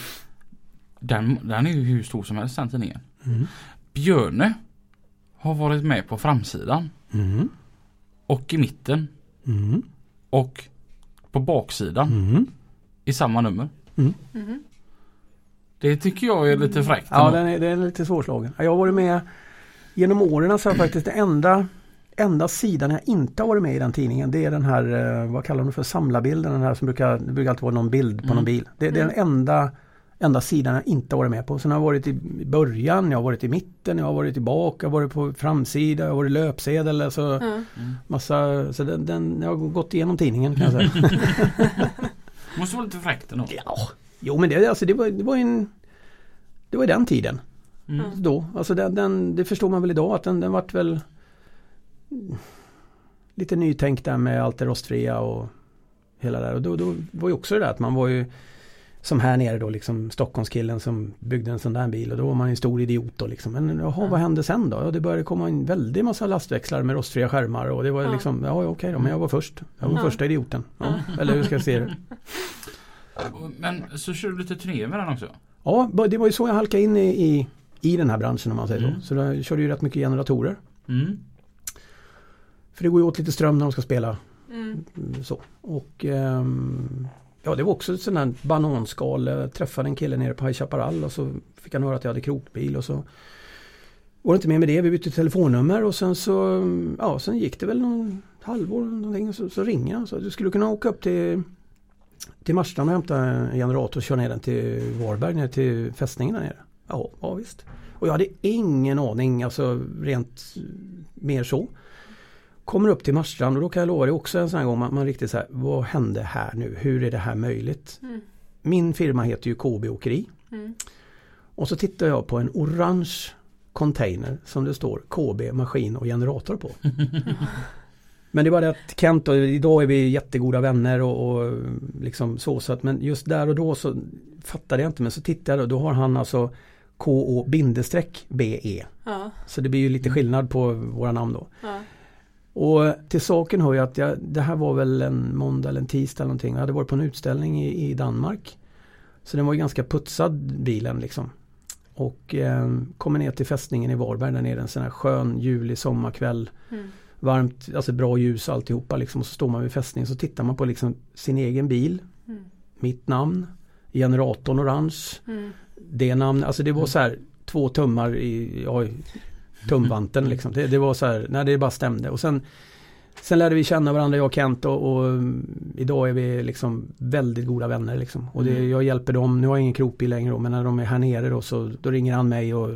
Speaker 1: den, den är ju hur stor som helst den tidningen.
Speaker 3: Mm.
Speaker 1: Björne har varit med på framsidan
Speaker 3: Mm.
Speaker 1: och i mitten
Speaker 3: Mm.
Speaker 1: och på baksidan
Speaker 3: Mm.
Speaker 1: i samma nummer. Det tycker jag är lite fräckt.
Speaker 3: Ja den är, den är lite svårslagen. Jag har varit med genom åren så har jag faktiskt det enda Enda sidan jag inte har varit med i den tidningen det är den här, eh, vad kallar de för, samlarbilden, den här som brukar, det brukar alltid vara någon bild på
Speaker 1: Mm.
Speaker 3: någon bil. Det, det är den enda, enda sidan jag inte har varit med på. Sen har jag varit i början, jag har varit i mitten, jag har varit tillbaka, jag har varit på framsida, jag har varit löpsedel, alltså.
Speaker 1: Mm.
Speaker 3: massa, så den, den, jag har gått igenom tidningen kan jag säga.
Speaker 1: Måste vara lite fräckt ändå.
Speaker 3: ja, jo men det, alltså, det var, det var en, det var den tiden.
Speaker 1: Mm.
Speaker 3: då. Alltså den, den, det förstår man väl idag att den, den vart väl lite nytänkt där med allt det rostfria och hela det där. Och då, då var ju också det där att man var ju Som här nere då liksom Stockholmskillen som byggde en sån där bil och då var man en stor idiot då liksom. Men jaha,
Speaker 2: Ja.
Speaker 3: vad hände sen då? Ja, det började komma en väldig massa lastväxlar med rostfria skärmar och det var
Speaker 2: Ja.
Speaker 3: liksom, ja okej då, men jag var först. Jag var
Speaker 2: Ja.
Speaker 3: första idioten. Ja, eller hur ska jag se det?
Speaker 1: Men så kör du lite turné med den också?
Speaker 3: Ja, det var ju så jag halkade in i, i, i den här branschen om man säger
Speaker 1: Mm.
Speaker 3: så. Så då körde ju rätt mycket generatorer.
Speaker 1: Mm.
Speaker 3: För det går ju åt lite ström när de ska spela.
Speaker 2: Mm.
Speaker 3: Så. Och ehm, ja, det var också ett sånt här bananskal. Jag träffade en kille nere på High Chaparral och så fick han höra att jag hade krokbil och så var det inte mer med det. Vi bytte telefonnummer och sen så ja, sen gick det väl någon halvår någonting och så, så ringer han. Så du skulle kunna åka upp till till Marstrand och hämta en generator och köra ner den till Varberg, ner till fästningen där nere. Ja, ja visst. Och jag hade ingen aning, alltså rent mer så. Kommer upp till Marstrand och då kan jag lova dig också en sån här gång man, man riktigt så här, vad hände här nu? Hur är det här möjligt?
Speaker 2: Mm.
Speaker 3: Min firma heter ju KB Åkeri.
Speaker 2: Mm.
Speaker 3: Och så tittar jag på en orange container som det står KB maskin och generator på. Men det var det att Kent och idag är vi jättegoda vänner och, och liksom så, så att men just där och då så fattade jag inte men så tittade jag och då har han alltså KO bindestreck BE.
Speaker 2: Ja.
Speaker 3: Så det blir ju lite skillnad på våra namn då.
Speaker 2: Ja.
Speaker 3: Och till saken hör jag att jag, det här var väl en måndag eller en tisdag eller någonting. Jag hade varit på en utställning i, i Danmark. Så den var ju ganska putsad bilen liksom. Och eh, kommer ner till fästningen i Varberg där nere en sån här skön julig sommarkväll.
Speaker 2: Mm.
Speaker 3: Varmt, alltså bra ljus och alltihopa liksom. Och så står man vid fästningen så tittar man på liksom sin egen bil.
Speaker 2: Mm.
Speaker 3: Mitt namn. Generatorn orange.
Speaker 2: Mm.
Speaker 3: Det namn, alltså det var så här två tummar i, ja, tumvanten liksom. Det, det var så här, nej det bara stämde. Och sen, sen lärde vi känna varandra jag och Kent och, och mm, idag är vi liksom väldigt goda vänner liksom. Och det,
Speaker 1: Mm.
Speaker 3: jag hjälper dem, nu har jag ingen krokbil längre då, men när de är här nere då så då ringer han mig och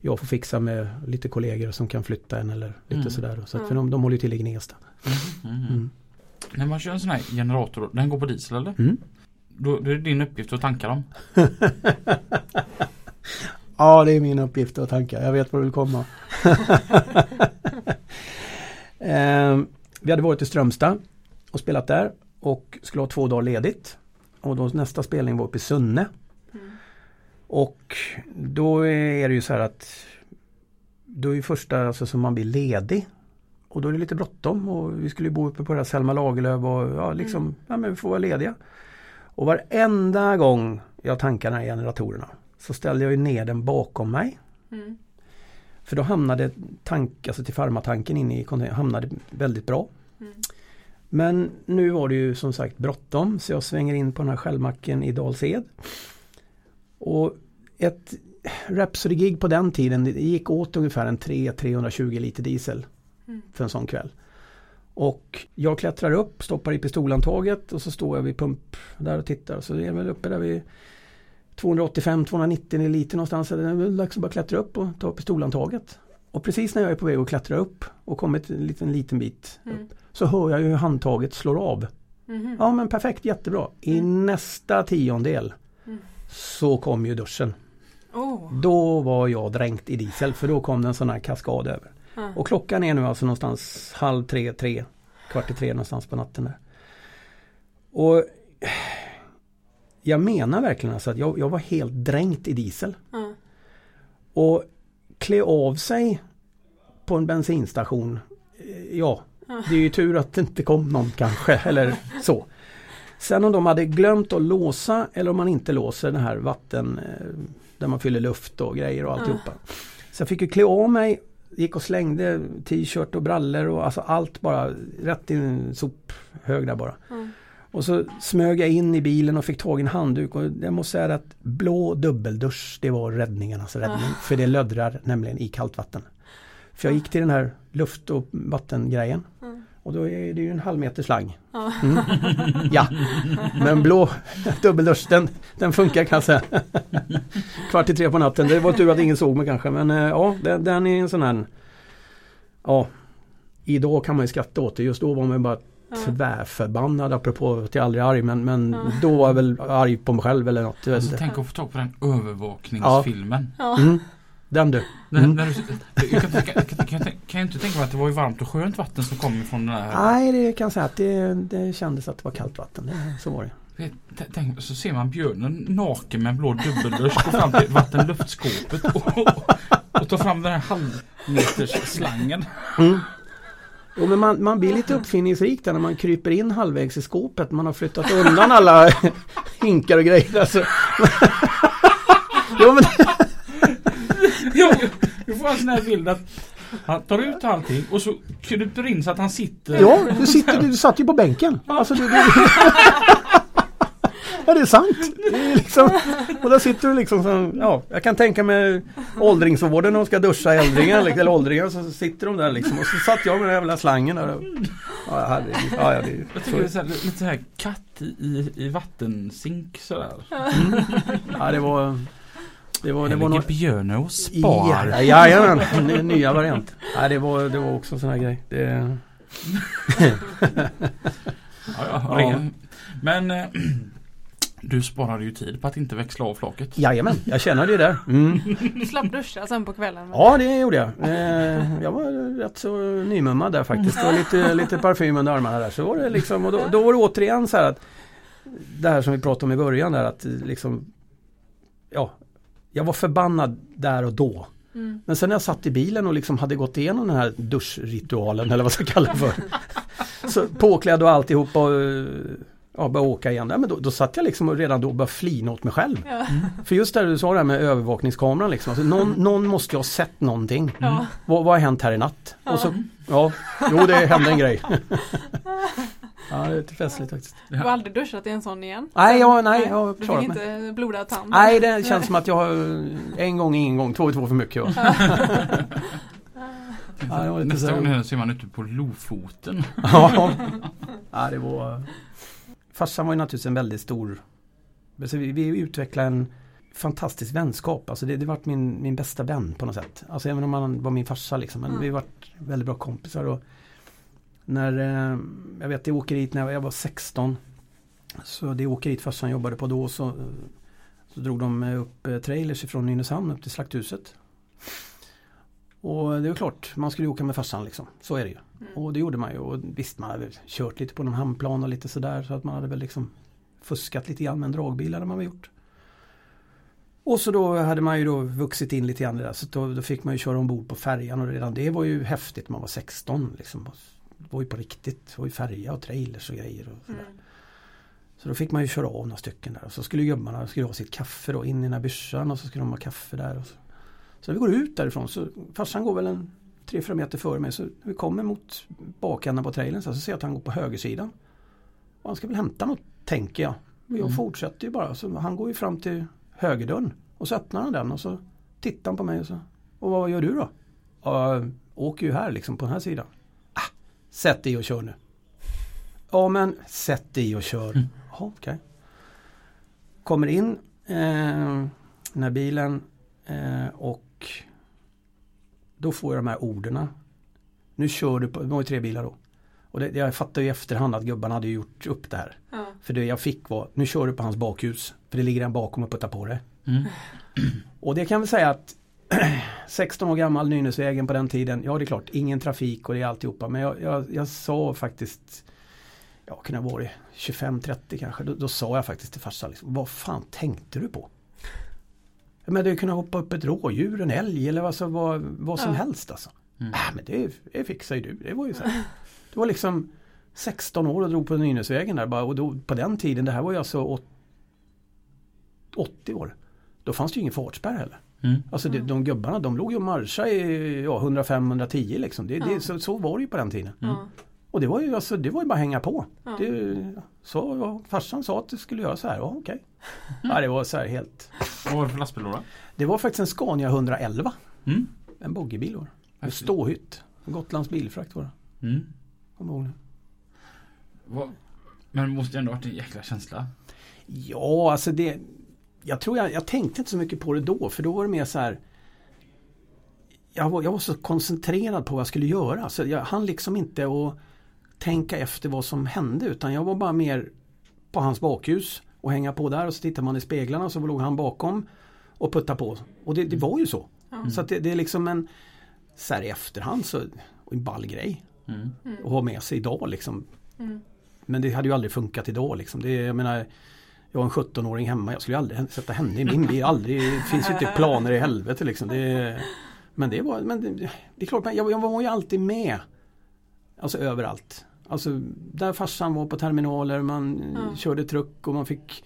Speaker 3: jag får fixa med lite kollegor som kan flytta en eller lite
Speaker 1: Mm.
Speaker 3: sådär. Så att, för de, de håller ju till i Gnesta.
Speaker 1: Mm. Mm.
Speaker 3: Mm.
Speaker 1: När man kör en sån här generator, den går på diesel eller?
Speaker 3: Mm.
Speaker 1: Då, då är det din uppgift att tanka dem.
Speaker 3: Ja, det är min uppgift att tanka. Jag vet var du vill komma. Ehm, vi hade varit i Strömstad och spelat där och skulle ha två dagar ledigt. Och då nästa spelning var uppe i Sunne.
Speaker 2: Mm.
Speaker 3: Och då är det ju så här att då är ju första alltså som man blir ledig. Och då är det lite bråttom och vi skulle bo uppe på det här Selma Lagerlöf och ja liksom,
Speaker 2: Mm.
Speaker 3: ja men vi får vara lediga. Och varenda gång jag tankar de här generatorerna så ställde jag ju ner den bakom mig.
Speaker 2: Mm.
Speaker 3: För då hamnade tank, alltså till farmatanken inne i containern, hamnade väldigt bra.
Speaker 2: Mm.
Speaker 3: Men nu var det ju som sagt bråttom så jag svänger in på den här Shellmacken i Dalsed. Och ett Rhapsody-gig på den tiden det gick åt ungefär en 3-320 liter diesel
Speaker 2: Mm.
Speaker 3: för en sån kväll. Och jag klättrar upp, stoppar i pistolantaget och så står jag vid pump där och tittar. Så det är väl uppe där vid 285-290 liter någonstans. Det är väl dags att bara klättra upp och ta pistolantaget. Och precis när jag är på väg att klättra upp och kommit en liten, liten bit
Speaker 2: Mm.
Speaker 3: upp så hör jag ju hur handtaget slår av.
Speaker 2: Mhm.
Speaker 3: Ja men perfekt, jättebra. I
Speaker 2: Mm.
Speaker 3: nästa tiondel
Speaker 2: Mm.
Speaker 3: Så kom ju duschen.
Speaker 2: Oh.
Speaker 3: Då var jag dränkt i diesel för då kom det en sån här kaskad över.
Speaker 2: Ja.
Speaker 3: Och klockan är nu alltså någonstans halv tre, tre, kvart i tre någonstans på natten där. Och jag menar verkligen alltså att jag, jag var helt dränkt i diesel.
Speaker 2: Ja.
Speaker 3: Och klä av sig på en bensinstation. eh, Ja,
Speaker 2: Ja.
Speaker 3: det är ju tur att det inte kom någon kanske eller så. Sen om de hade glömt att låsa eller om man inte låser den här vatten eh, där man fyller luft och grejer och alltihopa. Så jag fick ju klä av mig, gick och slängde t-shirt och brallor och alltså allt bara rätt i en sophög där bara.
Speaker 2: Ja.
Speaker 3: Och så smög jag in i bilen och fick tag i en handduk och jag måste säga att blå dubbeldusch det var räddningarnas räddning. För det löddrar nämligen i kallt vatten. För jag gick till den här luft och vattengrejen. Och då är det ju en halv meter slang.
Speaker 2: Ja.
Speaker 3: Mm. Ja, men blå dubbeldusch den, den funkar kan jag säga. Kvart i tre på natten. Det var tur att ingen såg mig kanske. Men eh, ja, den, den är en sån här. Ja, idag kan man ju skratta åt det. Just då var man bara tvärförbannad apropå att jag aldrig är arg. Men, men
Speaker 2: Ja.
Speaker 3: då var jag väl arg på mig själv eller något.
Speaker 1: Alltså, tänk att få tag på den övervakningsfilmen.
Speaker 2: Ja.
Speaker 3: Mm. Den du. Mm.
Speaker 1: när du, jag kan, tänka- kan, kan, kan, kan jag inte tänka mig att det var varmt och skönt vatten som kom ifrån den här.
Speaker 3: Nej, det kan jag säga att det, det kändes att det var kallt vatten. Det, så var det.
Speaker 1: Tänk, så ser man björnen naken med en blå dubbeldusch gå fram till vattenluftskåpet och, och, och ta fram den här halvmeters slangen.
Speaker 3: Mm. Jo, men man, man blir lite uppfinningsrik där när man kryper in halvvägs i skåpet. Man har flyttat undan alla hinkar och grejer. Alltså. jo, men,
Speaker 1: Jo, Du får en sån här bild att han tar ut allting och så kryper in så att han sitter.
Speaker 3: ja, du, sitter, du satt ju på bänken. Alltså, du, du, ja, det är sant. Det är liksom, och där sitter du liksom som, ja, jag kan tänka mig åldringsvården när de ska duscha äldringar, liksom, eller åldringar, så sitter de där liksom. Och så satt jag med den jävla slangen där. och- Ja, herregud. ja, ja, det är,
Speaker 1: Jag tycker det är så här, lite så här katt i, i, vattensink sådär.
Speaker 3: ja, det var... Det var, det var
Speaker 1: björnen och spar.
Speaker 3: Ja, jajamän, en nya variant. Nej, det var, det var också en sån här grej. Det,
Speaker 1: Ja, ja. Men eh, du sparade ju tid på att inte växla av flaket.
Speaker 3: jajamän, jag känner det där. Mm.
Speaker 2: Du slapp duscha sen på kvällen.
Speaker 3: Ja, det gjorde jag. Eh, jag var rätt så nymummad där faktiskt. Det var lite, lite parfym under armarna där. Så var det liksom, och då, då var det återigen så här att det här som vi pratade om i början där att liksom Ja, jag var förbannad där och då.
Speaker 2: Mm.
Speaker 3: Men sen när jag satt i bilen och liksom hade gått igenom den här duschritualen eller vad jag ska kalla det för. så påklädd och alltihopa och ja, började åka igen. Ja, men då, då satt jag liksom och redan då började flina åt mig själv.
Speaker 2: Ja.
Speaker 3: För just det du sa det här med övervakningskameran liksom. Alltså, någon, någon måste ju ha sett någonting.
Speaker 2: Ja.
Speaker 3: Vad, vad har hänt här i natt? Och så, ja, jo det hände en grej. ja, det är lite festligt faktiskt.
Speaker 2: Du har aldrig duschat i en sån igen?
Speaker 3: Nej, ja, nej, jag har
Speaker 2: Du fick
Speaker 3: klarat
Speaker 2: inte blodad tand?
Speaker 3: Nej, det känns som att jag har en gång, ingen gång, två är två för mycket. Ja. Ja,
Speaker 1: Nästa gång hörs ser man ute på Lofoten.
Speaker 3: Ja. ja, det var... Farsan var ju naturligtvis en väldigt stor... Alltså vi, vi utvecklade en fantastisk vänskap. Alltså det, det var min, min bästa vän på något sätt. Alltså även om han var min farsa liksom. Men
Speaker 2: Mm.
Speaker 3: vi var väldigt bra kompisar. Och när, eh, jag vet det åkeriet när jag var 16. Så det åkeriet farsan jobbade på då så, så drog de upp eh, trailers ifrån Nynäshamn upp till slakthuset. Och det är klart, man skulle åka med farsan liksom. Så är det ju.
Speaker 2: Mm.
Speaker 3: Och det gjorde man ju. Och visst, man hade kört lite på någon hamnplan och lite sådär. Så att man hade väl liksom fuskat lite grann med en dragbil hade man väl gjort. Och så då hade man ju då vuxit in lite grann i det där. Så då, då fick man ju köra ombord på färjan och redan det var ju häftigt. Man var 16 liksom. Var ju på riktigt. Det var ju färja och trailers och grejer. Och sådär.
Speaker 2: Mm.
Speaker 3: Så då fick man ju köra av några stycken där. Och så skulle gubbarna skulle ha sitt kaffe då in i den här byrsan och så skulle de ha kaffe där. Och så. så vi går ut därifrån så farsan går väl en 3-4 meter före mig. Så vi kommer mot bakänden på trailern så, så ser jag att han går på högersidan. Och han ska väl hämta något tänker jag. Men jag
Speaker 1: Mm.
Speaker 3: fortsätter ju bara. Så han går ju fram till högerdörren. Och så öppnar han den och så tittar han på mig och så. Och vad gör du då? Jag åker ju här liksom på den här sidan. Sätt dig och kör nu. Ja men sätt dig och kör.
Speaker 1: Mm.
Speaker 3: Jaha, okej. Kommer in eh, den här bilen eh, och då får jag de här orden. Nu kör du på, det var ju tre bilar då. Och det, jag fattar ju i efterhand att gubbarna hade gjort upp det här.
Speaker 2: Ja.
Speaker 3: För det jag fick var, nu kör du på hans bakhus. För det ligger en bakom och puttar på det.
Speaker 1: Mm.
Speaker 3: Och det kan väl säga att 16 år gammal Nynäsvägen på den tiden. Ja det är klart, ingen trafik och det är alltihopa. Men jag, jag, jag sa faktiskt Ja, kunde ha varit 25-30 kanske. Då, då sa jag faktiskt till farsan, liksom, vad fan tänkte du på? Men det kunde hoppa upp ett rådjur, en älg eller alltså, vad, vad som
Speaker 2: Ja.
Speaker 3: helst alltså.
Speaker 1: Mm.
Speaker 3: Äh, men det, det fixar ju du. Det var ju så här. Det var liksom 16 år och drog på Nynäsvägen där bara. Och då, på den tiden, det här var ju alltså åt- 80 år. Då fanns det ju ingen fartspärr heller.
Speaker 1: Mm.
Speaker 3: Alltså det, de gubbarna de låg ju och marschade i ja, 105-110 liksom. Det, det, så, så var det ju på den tiden.
Speaker 2: Ja.
Speaker 3: Och det var ju, alltså, det var ju bara att hänga på.
Speaker 2: Ja.
Speaker 3: Det, så, ja, farsan sa att det skulle göra så här, ja okej. Ja, det var så här helt.
Speaker 1: Vad var det för lastbil då?
Speaker 3: Det var faktiskt en Scania 111.
Speaker 1: Mm.
Speaker 3: En boggiebil var det. Ståhytt. Gotlands bilfrakt var det.
Speaker 1: Mm.
Speaker 3: Kommer ihåg det.
Speaker 1: Men det måste ju ändå varit en jäkla känsla.
Speaker 3: Ja, alltså det Jag tror jag, jag tänkte inte så mycket på det då för då var det mer så här jag var, jag var så koncentrerad på vad jag skulle göra så jag hann liksom inte att tänka efter vad som hände utan jag var bara mer på hans bakhus och hänga på där och så tittar man i speglarna och så låg han bakom och putta på. Och det, det var ju så.
Speaker 2: Ja.
Speaker 3: Så att det, det är liksom en så här i efterhand så och en ball grej
Speaker 1: Mm.
Speaker 3: att ha med sig idag liksom.
Speaker 2: Mm.
Speaker 3: men det hade ju aldrig funkat idag liksom. Det, jag menar, jag har en 17-åring hemma, jag skulle aldrig sätta henne i min bil. Aldrig, det finns ju inte planer i helvete liksom. Det, men det var, men det, det är klart, jag, jag var ju alltid med. Alltså överallt. Alltså där farsan var på terminaler, man
Speaker 2: Ja.
Speaker 3: körde truck och man fick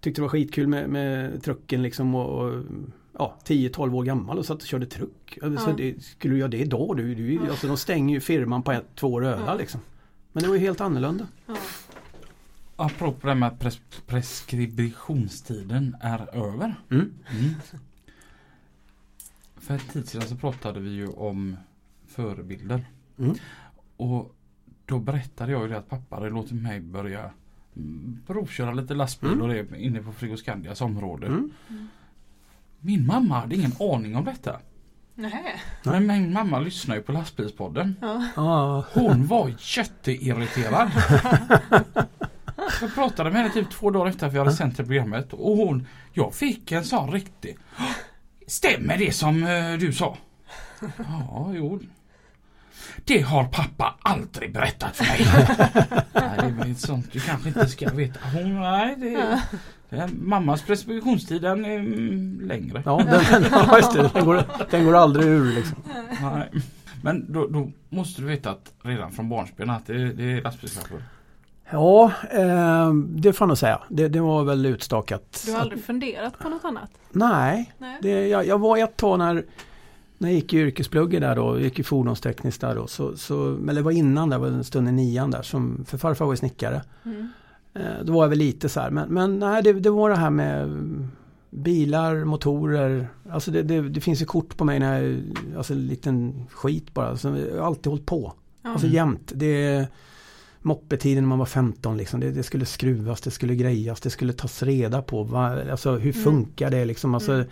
Speaker 3: Tyckte det var skitkul med, med trucken liksom och, och ja, 10-12 år gammal och satt och körde truck. Alltså,
Speaker 2: Ja.
Speaker 3: det, skulle du göra det idag? Du, du, alltså, de stänger ju firman på ett, två
Speaker 2: Ja.
Speaker 3: liksom. Men det var ju helt annorlunda.
Speaker 1: Apropå det med att pres preskriptionstiden är över.
Speaker 3: Mm.
Speaker 1: Mm. För en tid sedan så pratade vi ju om förebilder.
Speaker 3: Mm.
Speaker 1: Och då berättade jag ju det att pappa hade låtit mig börja mm, provköra lite lastbil
Speaker 3: Mm.
Speaker 1: och det inne på Frigoscandias område.
Speaker 3: Mm.
Speaker 1: Min mamma hade ingen aning om detta.
Speaker 2: Nej.
Speaker 1: Men min mamma lyssnar ju på lastbilspodden.
Speaker 2: Ja.
Speaker 3: Ah,
Speaker 1: Hon var jätteirriterad. Jag pratade med henne typ två dagar efter att vi hade sänt det programmet och hon, jag fick en sån riktig Stämmer det som eh, du sa? Ja, jo. Det har pappa aldrig berättat för mig. nej, det var inte sånt du kanske inte ska veta. Hon, nej, det, det är, mammas preskriptionstid den är mm, längre.
Speaker 3: ja, den, den, den, går, den går aldrig ur liksom.
Speaker 1: Nej. Men då, då måste du veta att redan från barnsben att det, det är lastbilschaufför.
Speaker 3: Ja, eh, det får jag nog säga. Det, det var väl utstakat.
Speaker 2: Du har aldrig funderat på något annat?
Speaker 3: Nej,
Speaker 2: Nej.
Speaker 3: det, jag, jag var ett tag när, när jag gick i yrkesplugget där då, gick i fordonstekniskt där då, så, så, eller det var innan där, var en stund i nian där, som, för farfar var ju snickare.
Speaker 2: Mm.
Speaker 3: Eh, då var jag väl lite så här, men, men nej, det, det var det här med mm, bilar, motorer, alltså det, det, det finns ju kort på mig när jag, alltså en liten skit bara, så jag har alltid hållit på.
Speaker 2: Ja.
Speaker 3: Alltså jämt. Det moppetiden när man var 15 liksom. Det, det skulle skruvas, det skulle grejas, det skulle tas reda på. Va, alltså hur
Speaker 2: Mm.
Speaker 3: funkar det liksom? Alltså,
Speaker 2: Mm.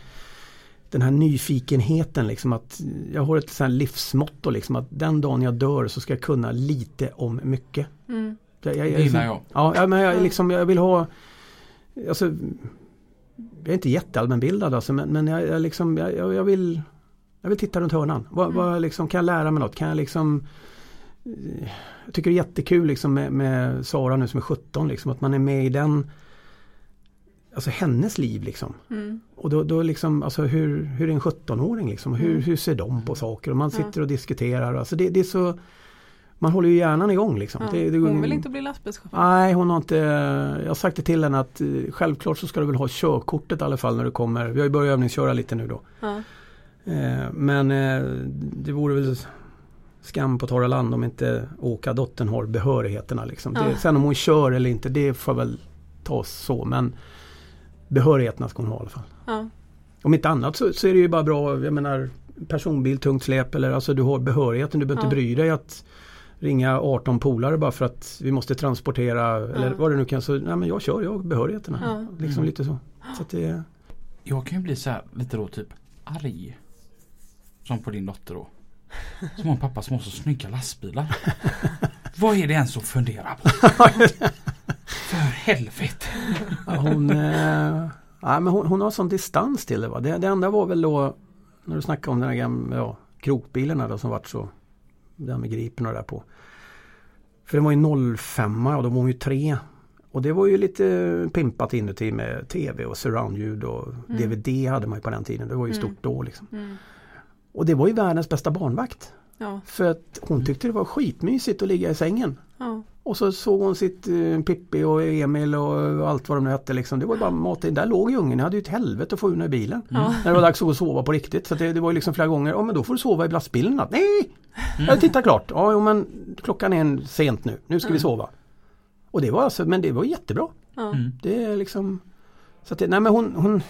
Speaker 3: Den här nyfikenheten liksom att jag har ett sånt livsmotto liksom att den dagen jag dör så ska jag kunna lite om mycket.
Speaker 2: Mm.
Speaker 3: Jag, jag,
Speaker 1: Det gillar jag.
Speaker 3: Ja, ja, men jag,
Speaker 2: Ja.
Speaker 3: liksom, jag vill ha Alltså Jag är inte jätteallmänbildad alltså, men, men jag, jag, liksom, jag, jag jag vill Jag vill titta runt hörnan. Vad,
Speaker 2: Mm.
Speaker 3: vad, liksom, kan jag lära mig något? Kan jag liksom Jag tycker det är jättekul liksom med, med Sara nu som är 17 liksom, att man är med i den Alltså hennes liv liksom.
Speaker 2: Mm.
Speaker 3: Och då, då liksom, alltså hur, hur är en 17-åring liksom? Hur,
Speaker 2: Mm.
Speaker 3: hur ser de på saker? Och man sitter och diskuterar. Alltså det, det är så Man håller ju hjärnan igång liksom.
Speaker 2: Ja.
Speaker 3: Det, det,
Speaker 2: Hon vill inte bli lastbilschaufför?
Speaker 3: Nej, hon har inte... Jag har sagt det till henne att eh, självklart så ska du väl ha körkortet i alla fall när du kommer. Vi har ju börjat övningsköra lite nu då.
Speaker 2: Ja.
Speaker 3: Eh, Men eh, det vore väl skam på torra land om inte åka dottern har behörigheterna liksom.
Speaker 2: Ja.
Speaker 3: Det, sen om hon kör eller inte, det får väl tas så. Men behörigheterna ska hon ha i alla fall.
Speaker 2: Ja.
Speaker 3: Om inte annat så, så är det ju bara bra, jag menar personbil, tungt släp eller alltså du har behörigheten. Du behöver
Speaker 2: Ja.
Speaker 3: inte bry dig att ringa 18 polare bara för att vi måste transportera eller vad det nu kan. Så, nej men jag kör, jag har behörigheterna.
Speaker 2: Ja.
Speaker 3: Liksom
Speaker 1: Mm.
Speaker 3: lite så. så att det,
Speaker 1: Jag kan ju bli så här lite då typ arg. Som på din dotter då. Som har pappa som har så snygga lastbilar. Vad är det ens att fundera på? För helvete.
Speaker 3: ja, hon, eh, nej, men hon, hon har sån distans till det. Va? Det, det enda var väl då när du snackade om den här gamla ja, krokbilarna då som vart så. Det här med gripen och det där på. För det var ju 05 och då var hon ju tre. Och det var ju lite pimpat inuti med tv och surroundljud och
Speaker 2: Mm.
Speaker 3: DVD hade man ju på den tiden. Det var ju
Speaker 2: Mm.
Speaker 3: stort då liksom.
Speaker 2: Mm.
Speaker 3: Och det var ju världens bästa barnvakt.
Speaker 2: Ja.
Speaker 3: För att hon tyckte det var skitmysigt att ligga i sängen.
Speaker 2: Ja.
Speaker 3: Och så såg hon sitt eh, Pippi och Emil och allt vad de nu hette liksom. Det var ju bara mat in. Där låg ju ungen. Jag hade ju ett helvete att få ur i bilen.
Speaker 2: Ja.
Speaker 3: När det var dags att sova på riktigt. Så det, det var ju liksom flera gånger. Ja men då får du sova i lastbilen. Nej! Jag tittar klart. Ja jo, men klockan är en sent nu. Nu ska vi
Speaker 2: Mm.
Speaker 3: sova. Och det var alltså, men det var jättebra.
Speaker 2: Ja.
Speaker 1: Mm.
Speaker 3: Det är liksom Så att det, nej men hon, hon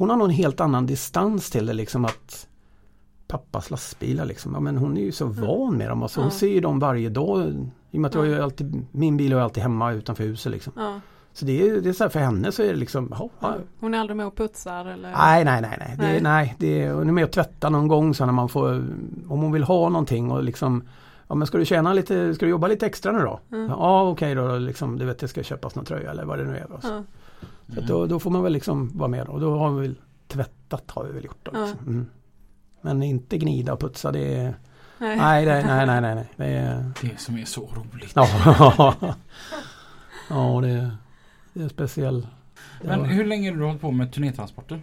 Speaker 3: Hon har nog en helt annan distans till det liksom att Pappas lastbilar liksom. Ja, men hon är ju så van med dem. Alltså, hon
Speaker 2: Mm. Ja.
Speaker 3: ser ju dem varje dag. I och med att jag
Speaker 2: Ja.
Speaker 3: är alltid, min bil är alltid hemma utanför huset liksom.
Speaker 2: Ja.
Speaker 3: Så det är, det är så här för henne så är det liksom ja, ja.
Speaker 2: Hon är aldrig med och putsar eller?
Speaker 3: Nej, nej, nej, nej. Det,
Speaker 2: Nej.
Speaker 3: det är, hon är med och tvättar någon gång så när man får Om hon vill ha någonting och liksom Ja men ska du tjäna lite, ska du jobba lite extra nu då?
Speaker 2: Mm.
Speaker 3: Ja okej då, liksom, du vet det ska köpas någon tröja eller vad det nu är. Alltså.
Speaker 2: Ja.
Speaker 3: Så då, då får man väl liksom vara med och då har vi väl tvättat har vi väl gjort. Då, liksom. mm. Men inte gnida och putsa det är,
Speaker 2: Nej.
Speaker 3: Nej, nej, nej, nej, nej. nej. Det är,
Speaker 1: Det som är så roligt.
Speaker 3: ja, ja det, är, det är speciell.
Speaker 1: Men hur länge har du hållit på med turnétransporter?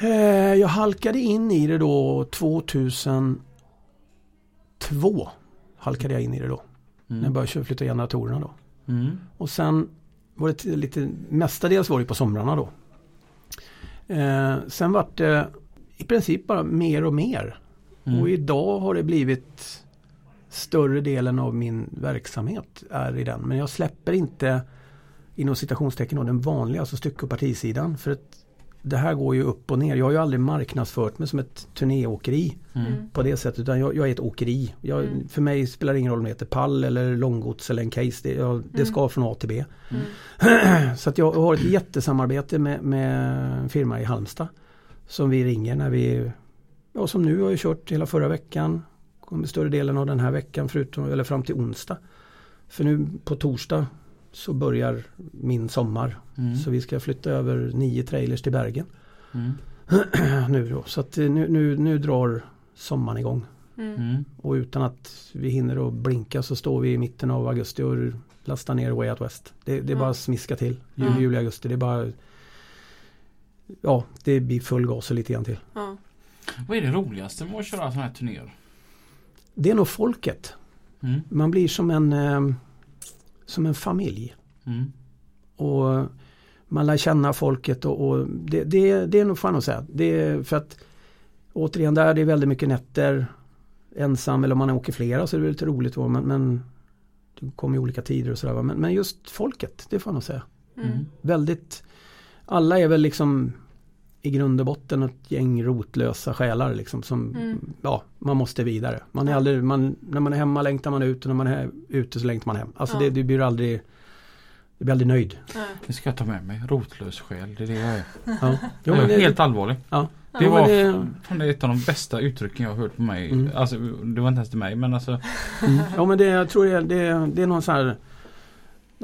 Speaker 3: Eh, Jag halkade in i det då 2002. Halkade jag in i det då. När jag började flytta generatorerna då.
Speaker 1: Mm.
Speaker 3: Och sen var det lite, mestadels var det på somrarna då. Eh, sen vart det i princip bara mer och mer.
Speaker 1: Mm.
Speaker 3: Och idag har det blivit större delen av min verksamhet är i den. Men jag släpper inte inom citationstecken den vanliga, alltså stycke och partisidan. För att det här går ju upp och ner. Jag har ju aldrig marknadsfört mig som ett turnéåkeri
Speaker 1: Mm.
Speaker 3: på det sättet. Utan jag, jag är ett åkeri. Jag,
Speaker 2: Mm.
Speaker 3: För mig spelar det ingen roll om det heter pall eller långgods eller en case. Det, jag, det
Speaker 2: Mm.
Speaker 3: ska från A till B.
Speaker 2: Mm.
Speaker 3: Så att jag har ett jättesamarbete med, med en firma i Halmstad. Som vi ringer när vi, ja som nu har jag kört hela förra veckan. Kommer större delen av den här veckan förutom, eller fram till onsdag. För nu på torsdag så börjar min sommar.
Speaker 1: Mm.
Speaker 3: Så vi ska flytta över nio trailers till Bergen
Speaker 1: Mm.
Speaker 3: nu då. Så att eh, nu, nu, nu drar sommaren igång.
Speaker 2: Mm.
Speaker 1: Mm.
Speaker 3: Och utan att vi hinner att blinka så står vi i mitten av augusti och lastar ner Way Out West. Det, det är
Speaker 2: Ja.
Speaker 3: bara smiska till. Juli,
Speaker 2: Ja.
Speaker 3: juli, augusti. Det är bara Ja, det blir full gas och lite grann till.
Speaker 1: Vad är det roligaste med att köra sådana här turnéer?
Speaker 3: Det är nog folket.
Speaker 1: Mm.
Speaker 3: Man blir som en eh, Som en familj.
Speaker 1: Mm.
Speaker 3: Och man lär känna folket och, och det, det, det är nog fan att säga. Det är för att Återigen där det är väldigt mycket nätter Ensam eller om man åker flera så är det lite roligt då, men, men Det kommer i olika tider och sådär men, men just folket, det får man nog säga.
Speaker 2: Mm.
Speaker 3: Väldigt Alla är väl liksom I grund och botten ett gäng rotlösa själar liksom som
Speaker 2: Mm.
Speaker 3: Ja, man måste vidare. Man är
Speaker 2: Ja.
Speaker 3: aldrig, man, när man är hemma längtar man ut och när man är ute så längtar man hem. Alltså
Speaker 2: Ja.
Speaker 3: det, det blir aldrig Det blir aldrig nöjd.
Speaker 2: Nej.
Speaker 1: Det ska jag ta med mig. Rotlös själ. Det är det jag är.
Speaker 3: Ja.
Speaker 1: Jag
Speaker 3: Jo,
Speaker 1: är
Speaker 3: men det,
Speaker 1: helt allvarlig.
Speaker 3: ja.
Speaker 1: Det var
Speaker 3: det-
Speaker 1: fan, det är ett av de bästa uttrycken jag har hört på mig.
Speaker 3: Mm.
Speaker 1: Alltså, det var inte ens till mig men alltså.
Speaker 3: Mm. Ja men det, jag tror det, det, det är någon sån här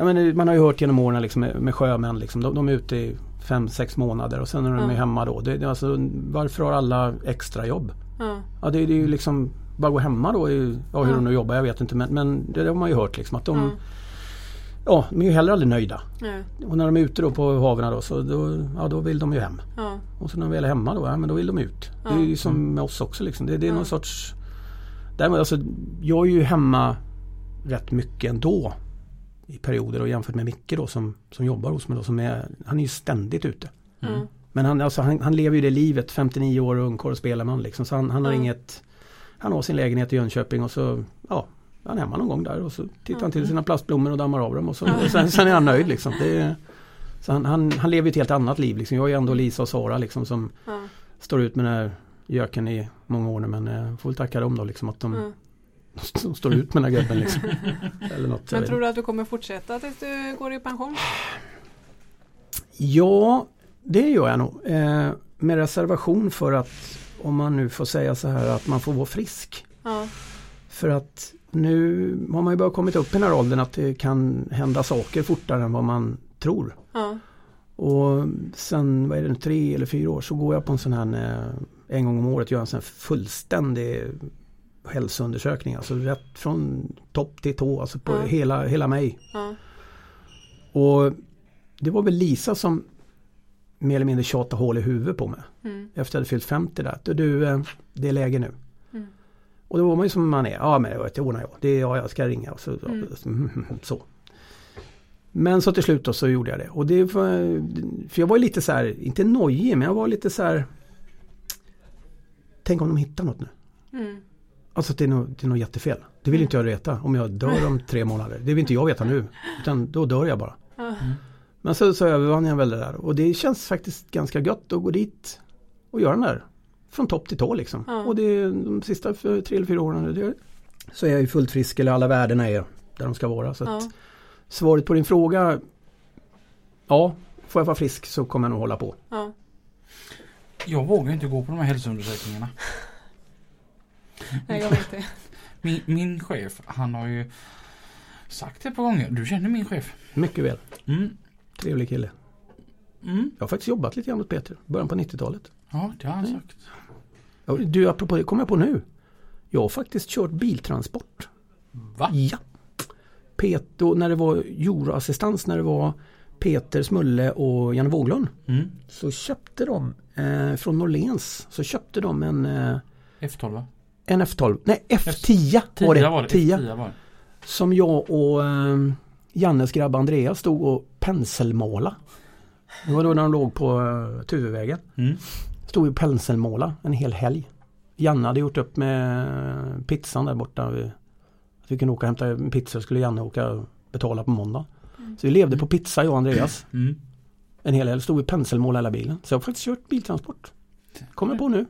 Speaker 3: men Man har ju hört genom åren liksom, med, sjömän liksom, de, de är ute i fem, sex månader och sen är de
Speaker 2: Ja.
Speaker 3: hemma då. Det, alltså, varför har alla extra jobb?
Speaker 2: Ja.
Speaker 3: Ja det, det är ju liksom Bara gå hemma då, i, ja, hur
Speaker 2: Ja.
Speaker 3: de nu jobbar jag vet inte men, men det, det har man ju hört liksom att de
Speaker 2: Ja.
Speaker 3: Ja, de är ju heller aldrig nöjda. Och när de är ute då på haven då så då, ja, då vill de ju hem. Och så när de väl är hemma då, ja men då vill de ut. Det är ju som med oss också liksom. Det, det är någon sorts Däremot alltså, jag är ju hemma rätt mycket ändå. I perioder och jämfört med Micke då som, som jobbar hos mig då. Som är, han är ju ständigt ute.
Speaker 1: Mm.
Speaker 2: Ja.
Speaker 3: Men han, alltså, han, han lever ju det livet, 59 år och ungkarl och spelarman liksom. Så han, han har
Speaker 2: Ja.
Speaker 3: inget Han har sin lägenhet i Jönköping och så Ja Han är hemma någon gång där och så tittar han till sina plastblommor och dammar av dem och, så,
Speaker 2: Ja.
Speaker 3: och sen, sen är han nöjd liksom. Det så han, han, han lever ett helt annat liv liksom. Jag är ändå Lisa och Sara liksom som står ut med den här göken i många år nu men eh, får väl tacka dem då liksom att de. Som står ut med den här gubben liksom. Eller något.
Speaker 2: Men tror du att du kommer fortsätta tills du går i pension?
Speaker 3: Ja, det gör jag nog. Eh, med reservation för att om man nu får säga så här att man får vara frisk.
Speaker 2: Ja.
Speaker 3: För att nu har man ju börjat kommit upp i den här åldern att det kan hända saker fortare än vad man tror.
Speaker 2: Ja.
Speaker 3: Och sen, vad är det, nu, tre eller fyra år så går jag på en sån här eh, en gång om året gör en sån här fullständig hälsoundersökning. Alltså rätt från topp till tå, alltså på
Speaker 2: Ja.
Speaker 3: hela, hela mig.
Speaker 2: Ja.
Speaker 3: Och det var väl Lisa som mer eller mindre tjatade hål i huvudet på mig.
Speaker 2: Mm.
Speaker 3: Efter att jag hade fyllt 50 där. Du, du eh, det är läge nu.
Speaker 2: Mm.
Speaker 3: Och då var man ju som man är. Ja men det ordnar jag. Det är, ja, jag ska ringa. Så,
Speaker 2: Mm.
Speaker 3: så. Men så till slut då så gjorde jag det. Och det var, för jag var ju lite så här, inte nojig men jag var lite så här. Tänk om de hittar något nu.
Speaker 2: Mm.
Speaker 3: Alltså det är något, det är något jättefel. Det vill inte jag veta om jag dör om tre månader. Det vill inte jag veta nu. Utan då dör jag bara.
Speaker 2: Ja.
Speaker 3: Men så, så övervann jag väl det där och det känns faktiskt ganska gött att gå dit och göra den där. Från topp till tå liksom.
Speaker 2: Ja.
Speaker 3: Och det är de sista för tre eller fyra åren det, så är jag ju fullt frisk eller alla värdena är där de ska vara. Så att
Speaker 2: Ja.
Speaker 3: svaret på din fråga Ja, får jag vara frisk så kommer jag nog hålla på.
Speaker 2: Ja.
Speaker 1: Jag vågar inte gå på de här hälsoundersökningarna.
Speaker 2: Nej, jag vet det.
Speaker 1: Min, min chef han har ju sagt ett par gånger. Du känner min chef?
Speaker 3: Mycket väl.
Speaker 1: Mm.
Speaker 3: Trevlig kille.
Speaker 1: Mm.
Speaker 3: Jag har faktiskt jobbat lite grann åt Peter. Början på 90-talet.
Speaker 1: Ja det har han
Speaker 3: Mm.
Speaker 1: sagt.
Speaker 3: Ja, Du, apropå det kommer jag på nu. Jag har faktiskt kört biltransport.
Speaker 1: Va?
Speaker 3: Ja. Peter, när det var Euroassistans, när det var Peter Smulle och Janne Wåglund.
Speaker 1: Mm.
Speaker 3: Så köpte de eh, från Norlens så köpte de en, eh,
Speaker 1: F12 va?
Speaker 3: En F12, nej F10 var det.
Speaker 1: F10 var det.
Speaker 3: 10.
Speaker 1: F10 var det.
Speaker 3: Som jag och eh, Jannes grabb Andreas stod och penselmåla. Det var då när de låg på eh, Tuvevägen.
Speaker 1: Mm.
Speaker 3: Stod och penselmåla en hel helg. Janne hade gjort upp med pizzan där borta. Vi, vi kunde åka och hämta en pizza skulle Janne åka och betala på måndag. Så vi levde på pizza jag och Andreas.
Speaker 1: Mm.
Speaker 3: En hel helg. Stod vi och penselmålade hela bilen. Så jag har faktiskt kört biltransport. Kommer på nu.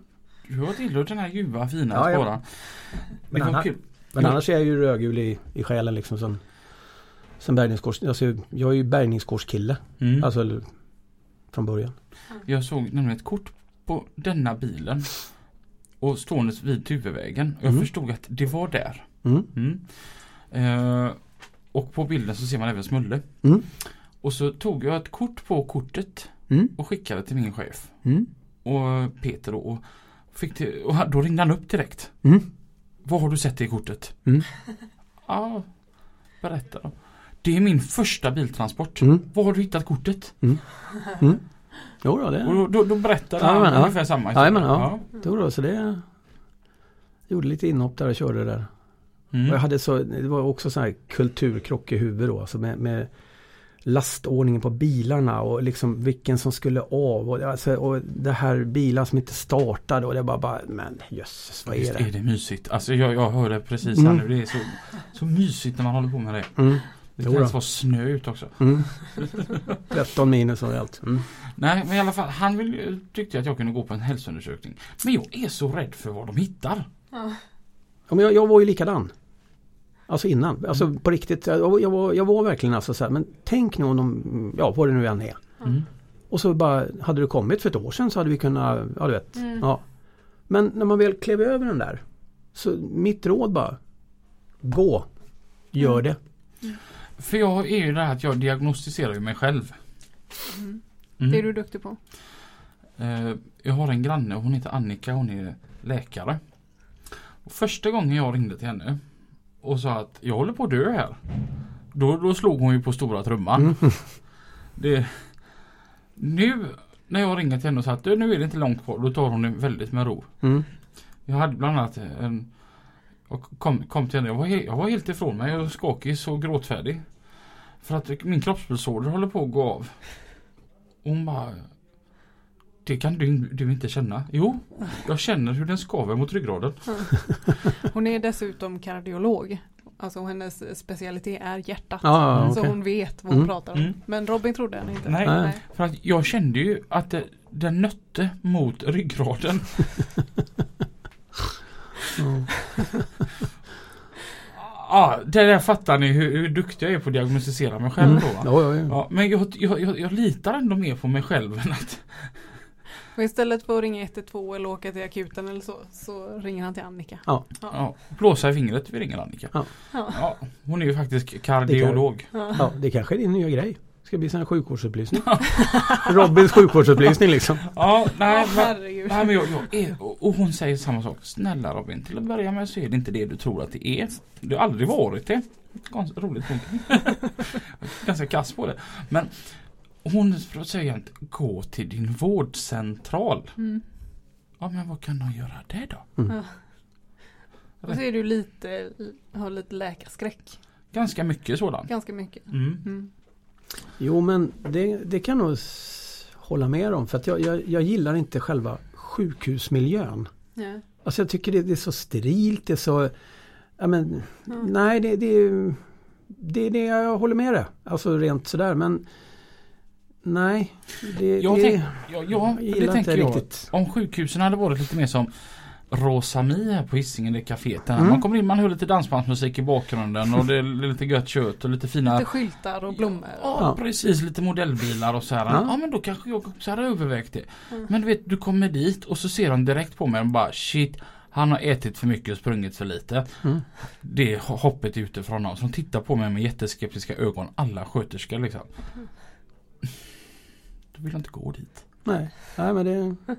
Speaker 1: Du har tillhört den här ljuva fina
Speaker 3: Ja.
Speaker 1: Det
Speaker 3: Men
Speaker 1: kul.
Speaker 3: Men annars är jag ju rödgul i, i själen liksom som, som bärgningskurs. Alltså, jag är ju bärgningskurskille.
Speaker 1: Mm.
Speaker 3: Alltså från början.
Speaker 1: Jag såg nämligen ett kort på denna bilen och ståendes vid Tuvevägen. Och jag
Speaker 3: Mm.
Speaker 1: förstod att det var där.
Speaker 3: Mm.
Speaker 1: Mm. Eh, och på bilden så ser man även Smulle.
Speaker 3: Mm.
Speaker 1: Och så tog jag ett kort på kortet
Speaker 3: Mm.
Speaker 1: och skickade till min chef. Och Peter. Och, fick det, och då ringde han upp direkt.
Speaker 3: Mm.
Speaker 1: Vad har du sett i kortet?
Speaker 3: Mm.
Speaker 1: Ja, berätta då. Det är min första biltransport.
Speaker 3: Mm.
Speaker 1: Var har du hittat kortet?
Speaker 3: Jo då,
Speaker 1: Och
Speaker 3: det,
Speaker 1: då, då, då berättade
Speaker 3: Ja,
Speaker 1: han
Speaker 3: men, ja.
Speaker 1: ungefär samma historia.
Speaker 3: Ja, men, ja. jo då, så det gjorde lite inhopp där och körde där.
Speaker 1: Mm.
Speaker 3: Och jag hade så, det var också så här kulturkrock i huvudet då. Alltså med, med lastordningen på bilarna och liksom vilken som skulle av. Och, alltså, och det här bilar som inte startade och det bara, bara men jösses vad är
Speaker 1: Visst
Speaker 3: det?
Speaker 1: är det mysigt. Alltså jag, jag hör det precis
Speaker 3: Mm.
Speaker 1: här nu. Det är så, så mysigt när man håller på med det.
Speaker 3: Mm.
Speaker 1: Det kan ens vara snö ut också.
Speaker 3: Mm. 13 minus och allt. Mm.
Speaker 1: Nej men i alla fall han vill, ju- tyckte att jag kunde gå på en hälsoundersökning. Men jag är så rädd för vad de hittar.
Speaker 3: Ja, men jag, jag var ju likadan. Alltså innan. Alltså på riktigt. Jag, var- jag, var, jag var verkligen alltså så här. Men tänk nu om de, ja vad det nu än är.
Speaker 1: Mm.
Speaker 3: Och så bara, hade det kommit för ett år sedan så hade vi kunnat, ja du vet.
Speaker 2: Mm.
Speaker 3: Ja. Men när man väl klev över den där. Så mitt råd bara. Gå. Gör det.
Speaker 1: För jag är ju det här att jag diagnostiserar ju mig själv.
Speaker 2: Mm.
Speaker 1: Mm.
Speaker 2: Det är du duktig på.
Speaker 1: Eh, jag har en granne, hon heter Annika, hon är läkare. Och första gången jag ringde till henne och sa att jag håller på att dö här. Då, då slog hon ju på stora trumman.
Speaker 3: Mm.
Speaker 1: Det, nu när jag ringer till henne och säger att "Du, nu är det inte långt kvar, då tar hon det väldigt med ro.
Speaker 3: Mm.
Speaker 1: Jag hade bland annat en och kom, kom till henne, jag var, he- jag var helt ifrån mig, jag var skakig så gråtfärdig. För att min kroppspulsåder håller på att gå av. Och hon bara Det kan du, du inte känna. Jo, jag känner hur den skaver mot ryggraden.
Speaker 2: Hon är dessutom kardiolog. Alltså hennes specialitet är hjärtat.
Speaker 3: Ja, ja,
Speaker 2: Så hon vet vad hon
Speaker 3: Mm.
Speaker 2: pratar om.
Speaker 1: Mm.
Speaker 2: Men Robin trodde henne inte.
Speaker 1: Nej.
Speaker 3: Nej.
Speaker 1: För att jag kände ju att det, den nötte mot ryggraden.
Speaker 3: Ja.
Speaker 1: Ja, det där fattar ni hur, hur duktig jag är på att diagnostisera mig själv
Speaker 3: Mm.
Speaker 1: då. Va?
Speaker 3: Ja, ja, ja.
Speaker 1: Ja, men jag, jag, jag, jag litar ändå mer på mig själv än att
Speaker 2: Och istället för att ringa 112 eller åka till akuten eller så, så ringer han till Annika.
Speaker 3: Ja.
Speaker 1: ja, blåsa i fingret. Vi ringer Annika.
Speaker 3: Ja.
Speaker 2: Ja.
Speaker 1: Ja, hon är ju faktiskt kardiolog.
Speaker 2: Ja.
Speaker 3: ja, det kanske är din nya grej. Ska bli sån här sjukvårdsupplysning. Robins sjukvårdsupplysning liksom.
Speaker 1: Ja, nej,
Speaker 2: Ja,
Speaker 1: men, nej, men jag, jag är, och hon säger samma sak. Snälla Robin, till att börja med så är det inte det du tror att det är. Det har aldrig varit det. Ganska roligt punkt. Ganska kass på det. Men hon säger att gå till din vårdcentral.
Speaker 2: Mm.
Speaker 1: Ja men vad kan de göra det då?
Speaker 3: Mm.
Speaker 2: Ja. Och så är du lite, har lite läkarskräck.
Speaker 1: Ganska mycket sådant.
Speaker 2: Ganska mycket.
Speaker 1: Mm.
Speaker 2: Mm.
Speaker 3: Jo men det, det kan jag nog hålla med om. För att jag, jag, jag gillar inte själva sjukhusmiljön.
Speaker 2: Ja.
Speaker 3: Alltså jag tycker det, det är så sterilt. Det är så... Ja, men,
Speaker 2: Mm.
Speaker 3: Nej det, det, det är det jag håller med dig. Alltså rent sådär men... Nej. Det,
Speaker 1: Jag,
Speaker 3: det,
Speaker 1: tänk, ja, ja,
Speaker 3: jag
Speaker 1: det tänker
Speaker 3: inte
Speaker 1: jag.
Speaker 3: riktigt.
Speaker 1: Om sjukhusen hade varit lite mer som Rosami här på Hisingen, det kaféet.
Speaker 3: Mm.
Speaker 1: Man kommer in, man hör lite dansbandsmusik i bakgrunden och det är lite gött kött och lite fina
Speaker 2: Lite skyltar och blommor.
Speaker 1: Ja,
Speaker 3: Ja.
Speaker 1: precis. Lite modellbilar och så här. Ja.
Speaker 3: Ja.
Speaker 1: men då kanske jag också hade övervägt det.
Speaker 2: Mm.
Speaker 1: Men du vet, du kommer dit och så ser de direkt på mig och bara shit. Han har ätit för mycket och sprungit för lite.
Speaker 3: Mm.
Speaker 1: Det är hoppet ute från honom. Så de tittar på mig med jätteskeptiska ögon. Alla sköterskor liksom. Då vill jag inte gå dit.
Speaker 3: Nej. Nej men det...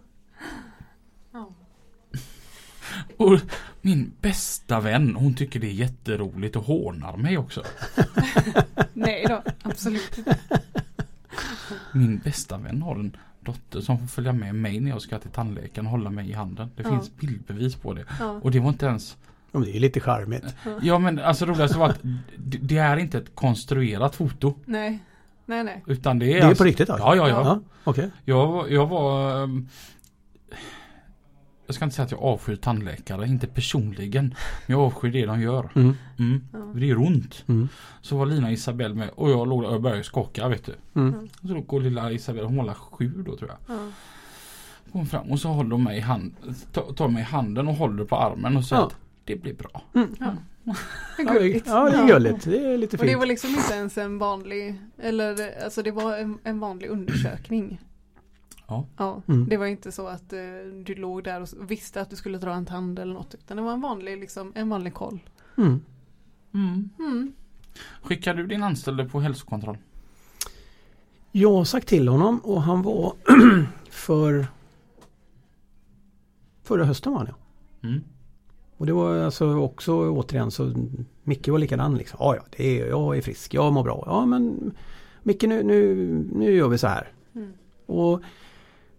Speaker 1: Och min bästa vän hon tycker det är jätteroligt och hånar mig också.
Speaker 2: Nej då, absolut inte.
Speaker 1: Min bästa vän har en dotter som får följa med mig när jag ska till tandläkaren och hålla mig i handen. Det
Speaker 2: Ja.
Speaker 1: finns bildbevis på det.
Speaker 2: Ja.
Speaker 1: Och det var inte ens
Speaker 3: Ja, men det är lite charmigt.
Speaker 1: Ja men alltså roligast var att det, det är inte ett konstruerat foto.
Speaker 2: Nej, nej, nej.
Speaker 1: Utan det är
Speaker 3: Det är
Speaker 1: alltså,
Speaker 3: på riktigt alltså?
Speaker 1: Ja ja ja.
Speaker 3: Ja, okej.
Speaker 1: Jag, var- jag var ehm, Jag ska inte säga att jag avskyr tandläkare, inte personligen. Men jag avskyr det de gör.
Speaker 3: Mm.
Speaker 1: Mm.
Speaker 2: Ja.
Speaker 1: Det gör ont.
Speaker 3: Mm.
Speaker 1: Så var Lina Isabelle med och jag låg där och började skaka vet du.
Speaker 3: Mm.
Speaker 1: Så då går lilla Isabelle, hon var sju då tror jag.
Speaker 2: Ja.
Speaker 1: Hon fram och så håller hon mig i hand, tar, tar mig i handen och håller på armen och säger
Speaker 3: Ja.
Speaker 1: att det blir bra.
Speaker 2: Ja.
Speaker 3: Ja,
Speaker 2: Gulligt.
Speaker 3: Ja, det är gulligt. Det är lite
Speaker 2: Och det
Speaker 3: fint.
Speaker 2: var liksom inte ens en vanlig, eller alltså det var en, en vanlig undersökning.
Speaker 1: Ja.
Speaker 2: Ja,
Speaker 3: Mm.
Speaker 2: det var inte så att eh, du låg där och visste att du skulle dra en tand eller något. Utan det var en vanlig, liksom, en vanlig koll.
Speaker 3: Mm.
Speaker 1: Mm.
Speaker 2: Mm.
Speaker 1: Skickar du din anställde på hälsokontroll?
Speaker 3: Jag har sagt till honom och han var för förra hösten var han ja.
Speaker 1: Mm.
Speaker 3: Och det var alltså också återigen så Micke var likadan liksom. Ja, ja, det är, jag är frisk, jag mår bra. Ja, men Micke nu, nu, nu gör vi så här.
Speaker 2: Mm.
Speaker 3: Och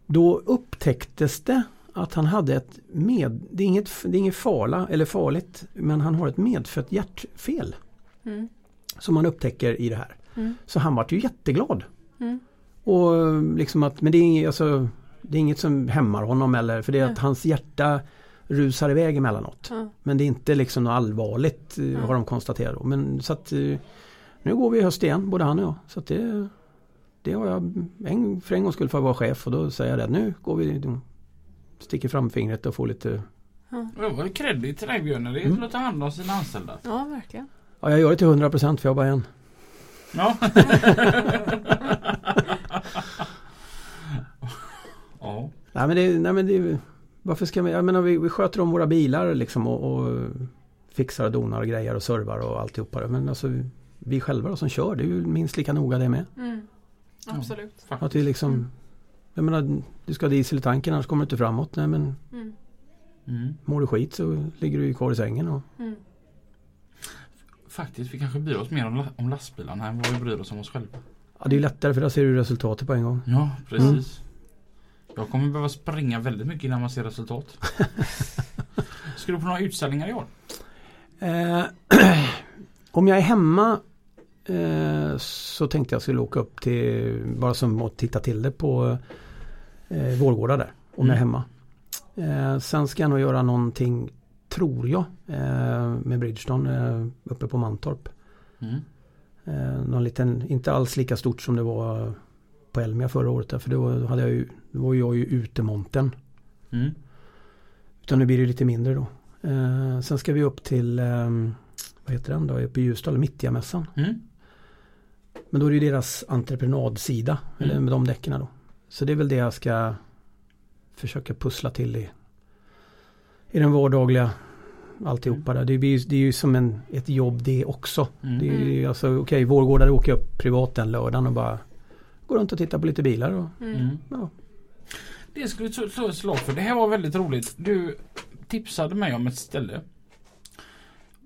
Speaker 3: då upptäcktes det att han hade ett med, det är inget, det är inget farla eller farligt, men han har ett medfött hjärtfel
Speaker 2: Mm.
Speaker 3: som man upptäcker i det här.
Speaker 2: Mm.
Speaker 3: Så han vart ju jätteglad.
Speaker 2: Mm.
Speaker 3: Och liksom att, men det är, inget- alltså, det är inget som hämmar honom eller för det är att hans hjärta rusar iväg emellanåt.
Speaker 2: Ja.
Speaker 3: Men det är inte liksom något allvarligt eh, har de konstaterat. då. Men så att eh, nu går vi i höst igen, både han och jag. Så att det, det har jag en, för en gångs skull för att vara chef och då säger jag det. Nu går vi, sticker fram fingret och får lite
Speaker 1: Det var credit till dig Björn, det är
Speaker 3: Mm.
Speaker 1: att ta hand om sina anställda.
Speaker 2: ja, verkligen.
Speaker 3: Ja, jag gör det till 100% för jag har bara en.
Speaker 1: Ja. ja.
Speaker 3: Nej men det, nej, men det varför ska vi, jag menar vi, vi sköter om våra bilar liksom och, och fixar och donar och grejer och servar och alltihopa. Men alltså vi själva då som kör, det är ju minst lika noga det med.
Speaker 2: Mm. Absolut.
Speaker 3: Att
Speaker 1: Faktiskt.
Speaker 3: vi liksom,
Speaker 2: Mm.
Speaker 3: jag menar du ska ha diesel i tanken annars kommer du inte framåt. Nej men
Speaker 2: Mm.
Speaker 1: Mm.
Speaker 3: mår du skit så ligger du ju kvar i sängen. Och,
Speaker 2: Mm.
Speaker 1: Faktiskt, vi kanske bryr oss mer om, om lastbilarna än vad vi bryr oss om oss själva.
Speaker 3: ja, det är lättare för där ser du resultatet på en gång.
Speaker 1: Ja, precis. Jag kommer behöva springa väldigt mycket innan man ser resultat. Ska du på några utställningar i år?
Speaker 3: Eh, om jag är hemma eh, så tänkte jag skulle åka upp till, bara som att titta till det på eh, Vårgårda där. Om jag är
Speaker 1: Mm.
Speaker 3: hemma. Eh, sen ska jag nog göra någonting, tror jag, eh, med Bridgestone eh, uppe på Mantorp.
Speaker 1: Mm.
Speaker 3: Eh, någon liten, inte alls lika stort som det var på Elmia förra året. För då, hade jag ju, då var jag ju utemonten.
Speaker 1: Mm.
Speaker 3: Utan nu blir det lite mindre då. Eh, sen ska vi upp till, eh, vad heter den då, uppe i Ljusdal, Mittjamässan.
Speaker 1: Mm.
Speaker 3: Men då är det ju deras entreprenadsida, eller
Speaker 1: Mm.
Speaker 3: med de däcken då. Så det är väl det jag ska försöka pussla till i, i den vardagliga alltihopa där. Det blir, ju- det är ju som en, ett jobb det också.
Speaker 1: Mm.
Speaker 3: Det är ju alltså, okej, Vårgårda åker jag upp privat den lördagen och bara går runt och tittar på lite bilar och
Speaker 2: Mm.
Speaker 1: Mm.
Speaker 3: ja.
Speaker 1: Det skulle vi slå- ett slag för. Det här var väldigt roligt. Du tipsade mig om ett ställe.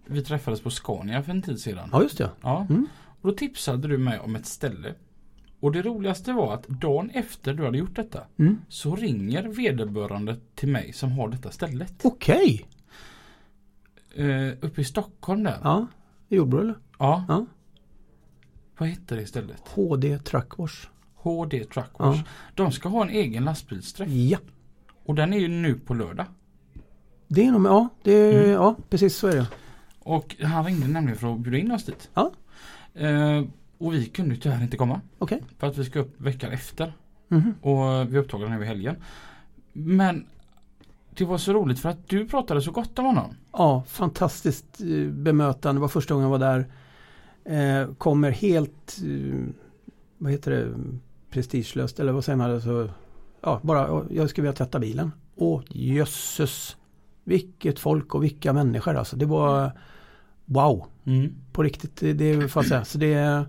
Speaker 1: Vi träffades på Scania för en tid sedan.
Speaker 3: ja, just det.
Speaker 1: Ja.
Speaker 3: Mm.
Speaker 1: Och då tipsade du mig om ett ställe. Och det roligaste var att dagen efter du hade gjort detta
Speaker 3: Mm.
Speaker 1: så ringer vederbörande till mig som har detta stället.
Speaker 3: Okej!
Speaker 1: Eh, uppe i Stockholm där.
Speaker 3: Ja, i Jordbro eller?
Speaker 1: Ja.
Speaker 3: Ja.
Speaker 1: Vad heter det stället?
Speaker 3: HD Truckwash.
Speaker 1: HD Truckwash.
Speaker 3: Ja.
Speaker 1: De ska ha en egen lastbilsträff.
Speaker 3: ja,
Speaker 1: Och den är ju nu på lördag.
Speaker 3: det är nog, ja, det är,
Speaker 1: Mm.
Speaker 3: ja, precis så är det.
Speaker 1: Och han ringde nämligen för att bjuda in oss dit.
Speaker 3: Ja.
Speaker 1: Eh, och vi kunde ju tyvärr inte komma.
Speaker 3: Okej.
Speaker 1: För att vi ska upp veckan efter.
Speaker 3: Mhm.
Speaker 1: Och vi är upptagna över helgen. Men det var så roligt för att du pratade så gott om honom.
Speaker 3: Ja, fantastiskt eh, bemötande. Det var första gången jag var där. Eh, kommer helt, eh, vad heter det, prestigelöst eller vad säger man? Alltså, ja, bara ja, jag skulle vilja tvätta bilen. Åh jösses! Vilket folk och vilka människor alltså. Det var wow! På riktigt, det, det får jag säga. Så det,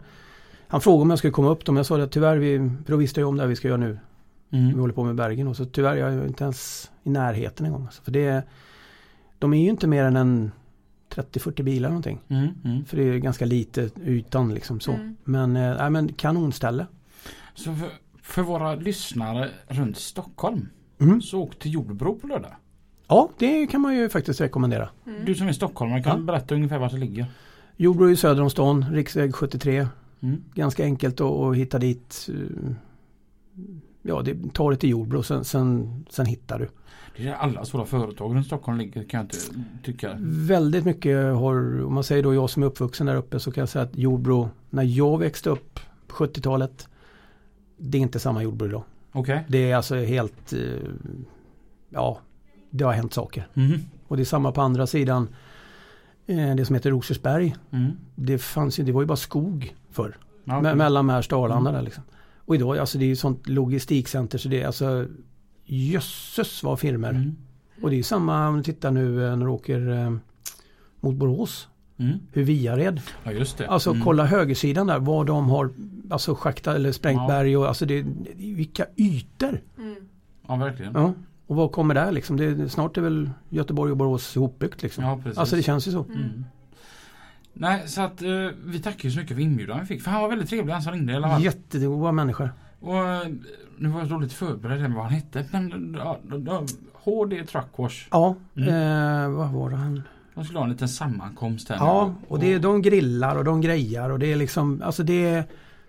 Speaker 3: han frågade om jag skulle komma upp dem. Jag sa det tyvärr, vi, visste jag om det här vi ska göra nu. Vi
Speaker 1: Mm.
Speaker 3: håller på med Bergen och så tyvärr jag är inte ens i närheten en gång. Alltså. För det, De är ju inte mer än en 30-40 bilar någonting.
Speaker 1: Mm, mm.
Speaker 3: För det är ganska lite ytan liksom så.
Speaker 2: Mm.
Speaker 3: Men, nej, men kanonställe.
Speaker 1: Så för, för våra lyssnare runt Stockholm
Speaker 3: Mm.
Speaker 1: så åk till Jordbro på lördag.
Speaker 3: Ja, det kan man ju faktiskt rekommendera.
Speaker 2: Mm.
Speaker 1: Du som är stockholmare kan
Speaker 3: Ja.
Speaker 1: berätta ungefär var det ligger.
Speaker 3: Jordbro är söder om stan, riksväg 73.
Speaker 1: Mm.
Speaker 3: Ganska enkelt att, att hitta dit. Ja, det tar det till Jordbro, sen, sen, sen hittar du.
Speaker 1: Det är alla stora företag runt Stockholm ligger kan jag inte tycka.
Speaker 3: Väldigt mycket har, om man säger då jag som är uppvuxen där uppe så kan jag säga att Jordbro, när jag växte upp på 70-talet, det är inte samma Jordbro idag.
Speaker 1: Okej.
Speaker 3: Det är alltså helt, eh, ja, det har hänt saker.
Speaker 1: Mm.
Speaker 3: Och det är samma på andra sidan, eh, det som heter Rosersberg.
Speaker 1: Mm.
Speaker 3: Det fanns ju, det var ju bara skog förr.
Speaker 1: Okej.
Speaker 3: mellan Märsta och Arlanda där liksom. Och idag, alltså det är ju sånt logistikcenter så det är alltså jösses vad firmer.
Speaker 1: Mm.
Speaker 3: Och det är samma om du tittar nu eh, när du åker eh, mot Borås.
Speaker 1: Mm.
Speaker 3: Hur Viared.
Speaker 1: Ja just det.
Speaker 3: Alltså
Speaker 1: Mm.
Speaker 3: kolla högersidan där vad de har alltså schaktat eller sprängt
Speaker 1: Ja.
Speaker 3: berg och alltså det, vilka ytor.
Speaker 2: Mm.
Speaker 1: Ja verkligen.
Speaker 3: Ja. Och vad kommer där liksom? Det, snart är väl Göteborg och Borås ihopbyggt liksom.
Speaker 1: Ja precis.
Speaker 3: alltså det känns ju så.
Speaker 1: Mm. Nej så att eh, vi tackar ju så mycket för inbjudan vi fick. För han var väldigt trevlig han som ringde i alla fall.
Speaker 3: Jättegoda människor.
Speaker 1: Och eh, nu var jag dåligt förberedd med vad han hette. Men ja, HD Truck Wash.
Speaker 3: Ja,
Speaker 1: Mm.
Speaker 3: eh, vad var det han?
Speaker 1: De skulle ha en liten sammankomst här
Speaker 3: Ja,
Speaker 1: nu.
Speaker 3: och det, är- de grillar och de grejar och det är liksom, alltså det är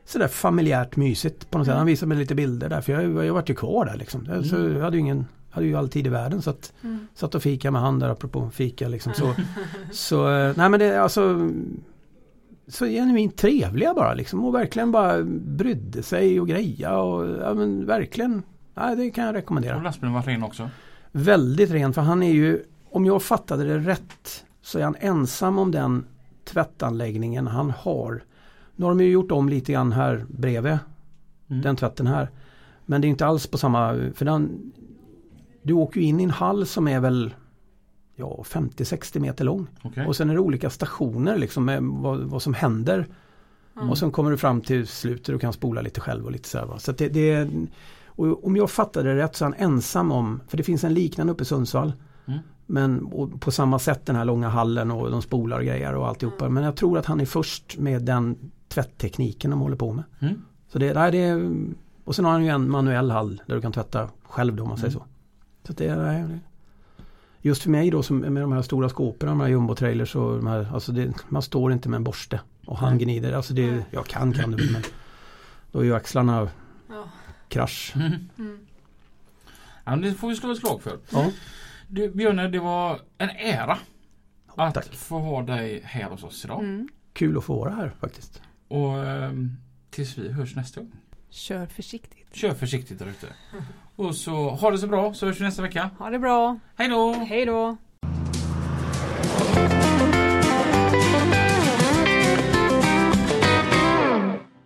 Speaker 3: sådär familjärt mysigt på något sätt. Han visade mig lite bilder där för jag, jag vart ju kvar där liksom. Så jag hade ju ingen, hade ju all tid i världen så att
Speaker 2: Mm.
Speaker 3: satt och fika med han där apropå fika liksom. Så, så eh, nej men det är alltså så genuint trevliga bara liksom och verkligen bara brydde sig och greja och ja men verkligen, nej det kan jag rekommendera.
Speaker 1: Och lastbilen var ren också.
Speaker 3: Väldigt ren för han är ju, om jag fattade det rätt, så är han ensam om den tvättanläggningen han har. Nu har de ju gjort om lite grann här bredvid
Speaker 1: Mm.
Speaker 3: den tvätten här. Men det är inte alls på samma, för den, du åker ju in i en hall som är väl ja, 50-60 meter lång.
Speaker 1: Okej.
Speaker 3: Och sen är det olika stationer liksom med vad, vad som händer.
Speaker 2: Mm.
Speaker 3: Och sen kommer du fram till slutet och kan spola lite själv och lite så här, va. Så att det, det är, och om jag fattade det rätt så är han ensam om, för det finns en liknande uppe i Sundsvall.
Speaker 1: Mm.
Speaker 3: Men på samma sätt den här långa hallen och de spolar och grejer och alltihopa. Men jag tror att han är först med den tvätttekniken de håller på med.
Speaker 1: Mm.
Speaker 3: Så det, nej, det är, och sen har han ju en manuell hall där du kan tvätta själv då om man säger
Speaker 1: Mm.
Speaker 3: så. så det, nej, det, just för mig då som med de här stora skåpen, de här jumbo-trailers och de här, alltså det, man står inte med en borste och handgnider. Alltså det, jag kan kan du väl men då är ju axlarna
Speaker 2: Ja.
Speaker 3: krasch.
Speaker 1: Mm.
Speaker 2: Mm.
Speaker 1: Ja, men det får vi slå ett slag för.
Speaker 3: Ja,
Speaker 1: Du Björne, det var en ära att
Speaker 3: tack.
Speaker 1: få ha dig här hos oss idag.
Speaker 2: Mm.
Speaker 3: Kul att få vara här faktiskt.
Speaker 1: Och ehm, tills vi hörs nästa gång.
Speaker 2: Kör försiktigt.
Speaker 1: Kör försiktigt där ute. Och så ha det så bra så hörs vi nästa vecka.
Speaker 2: Ha det bra.
Speaker 1: Hej då!
Speaker 2: Hej då.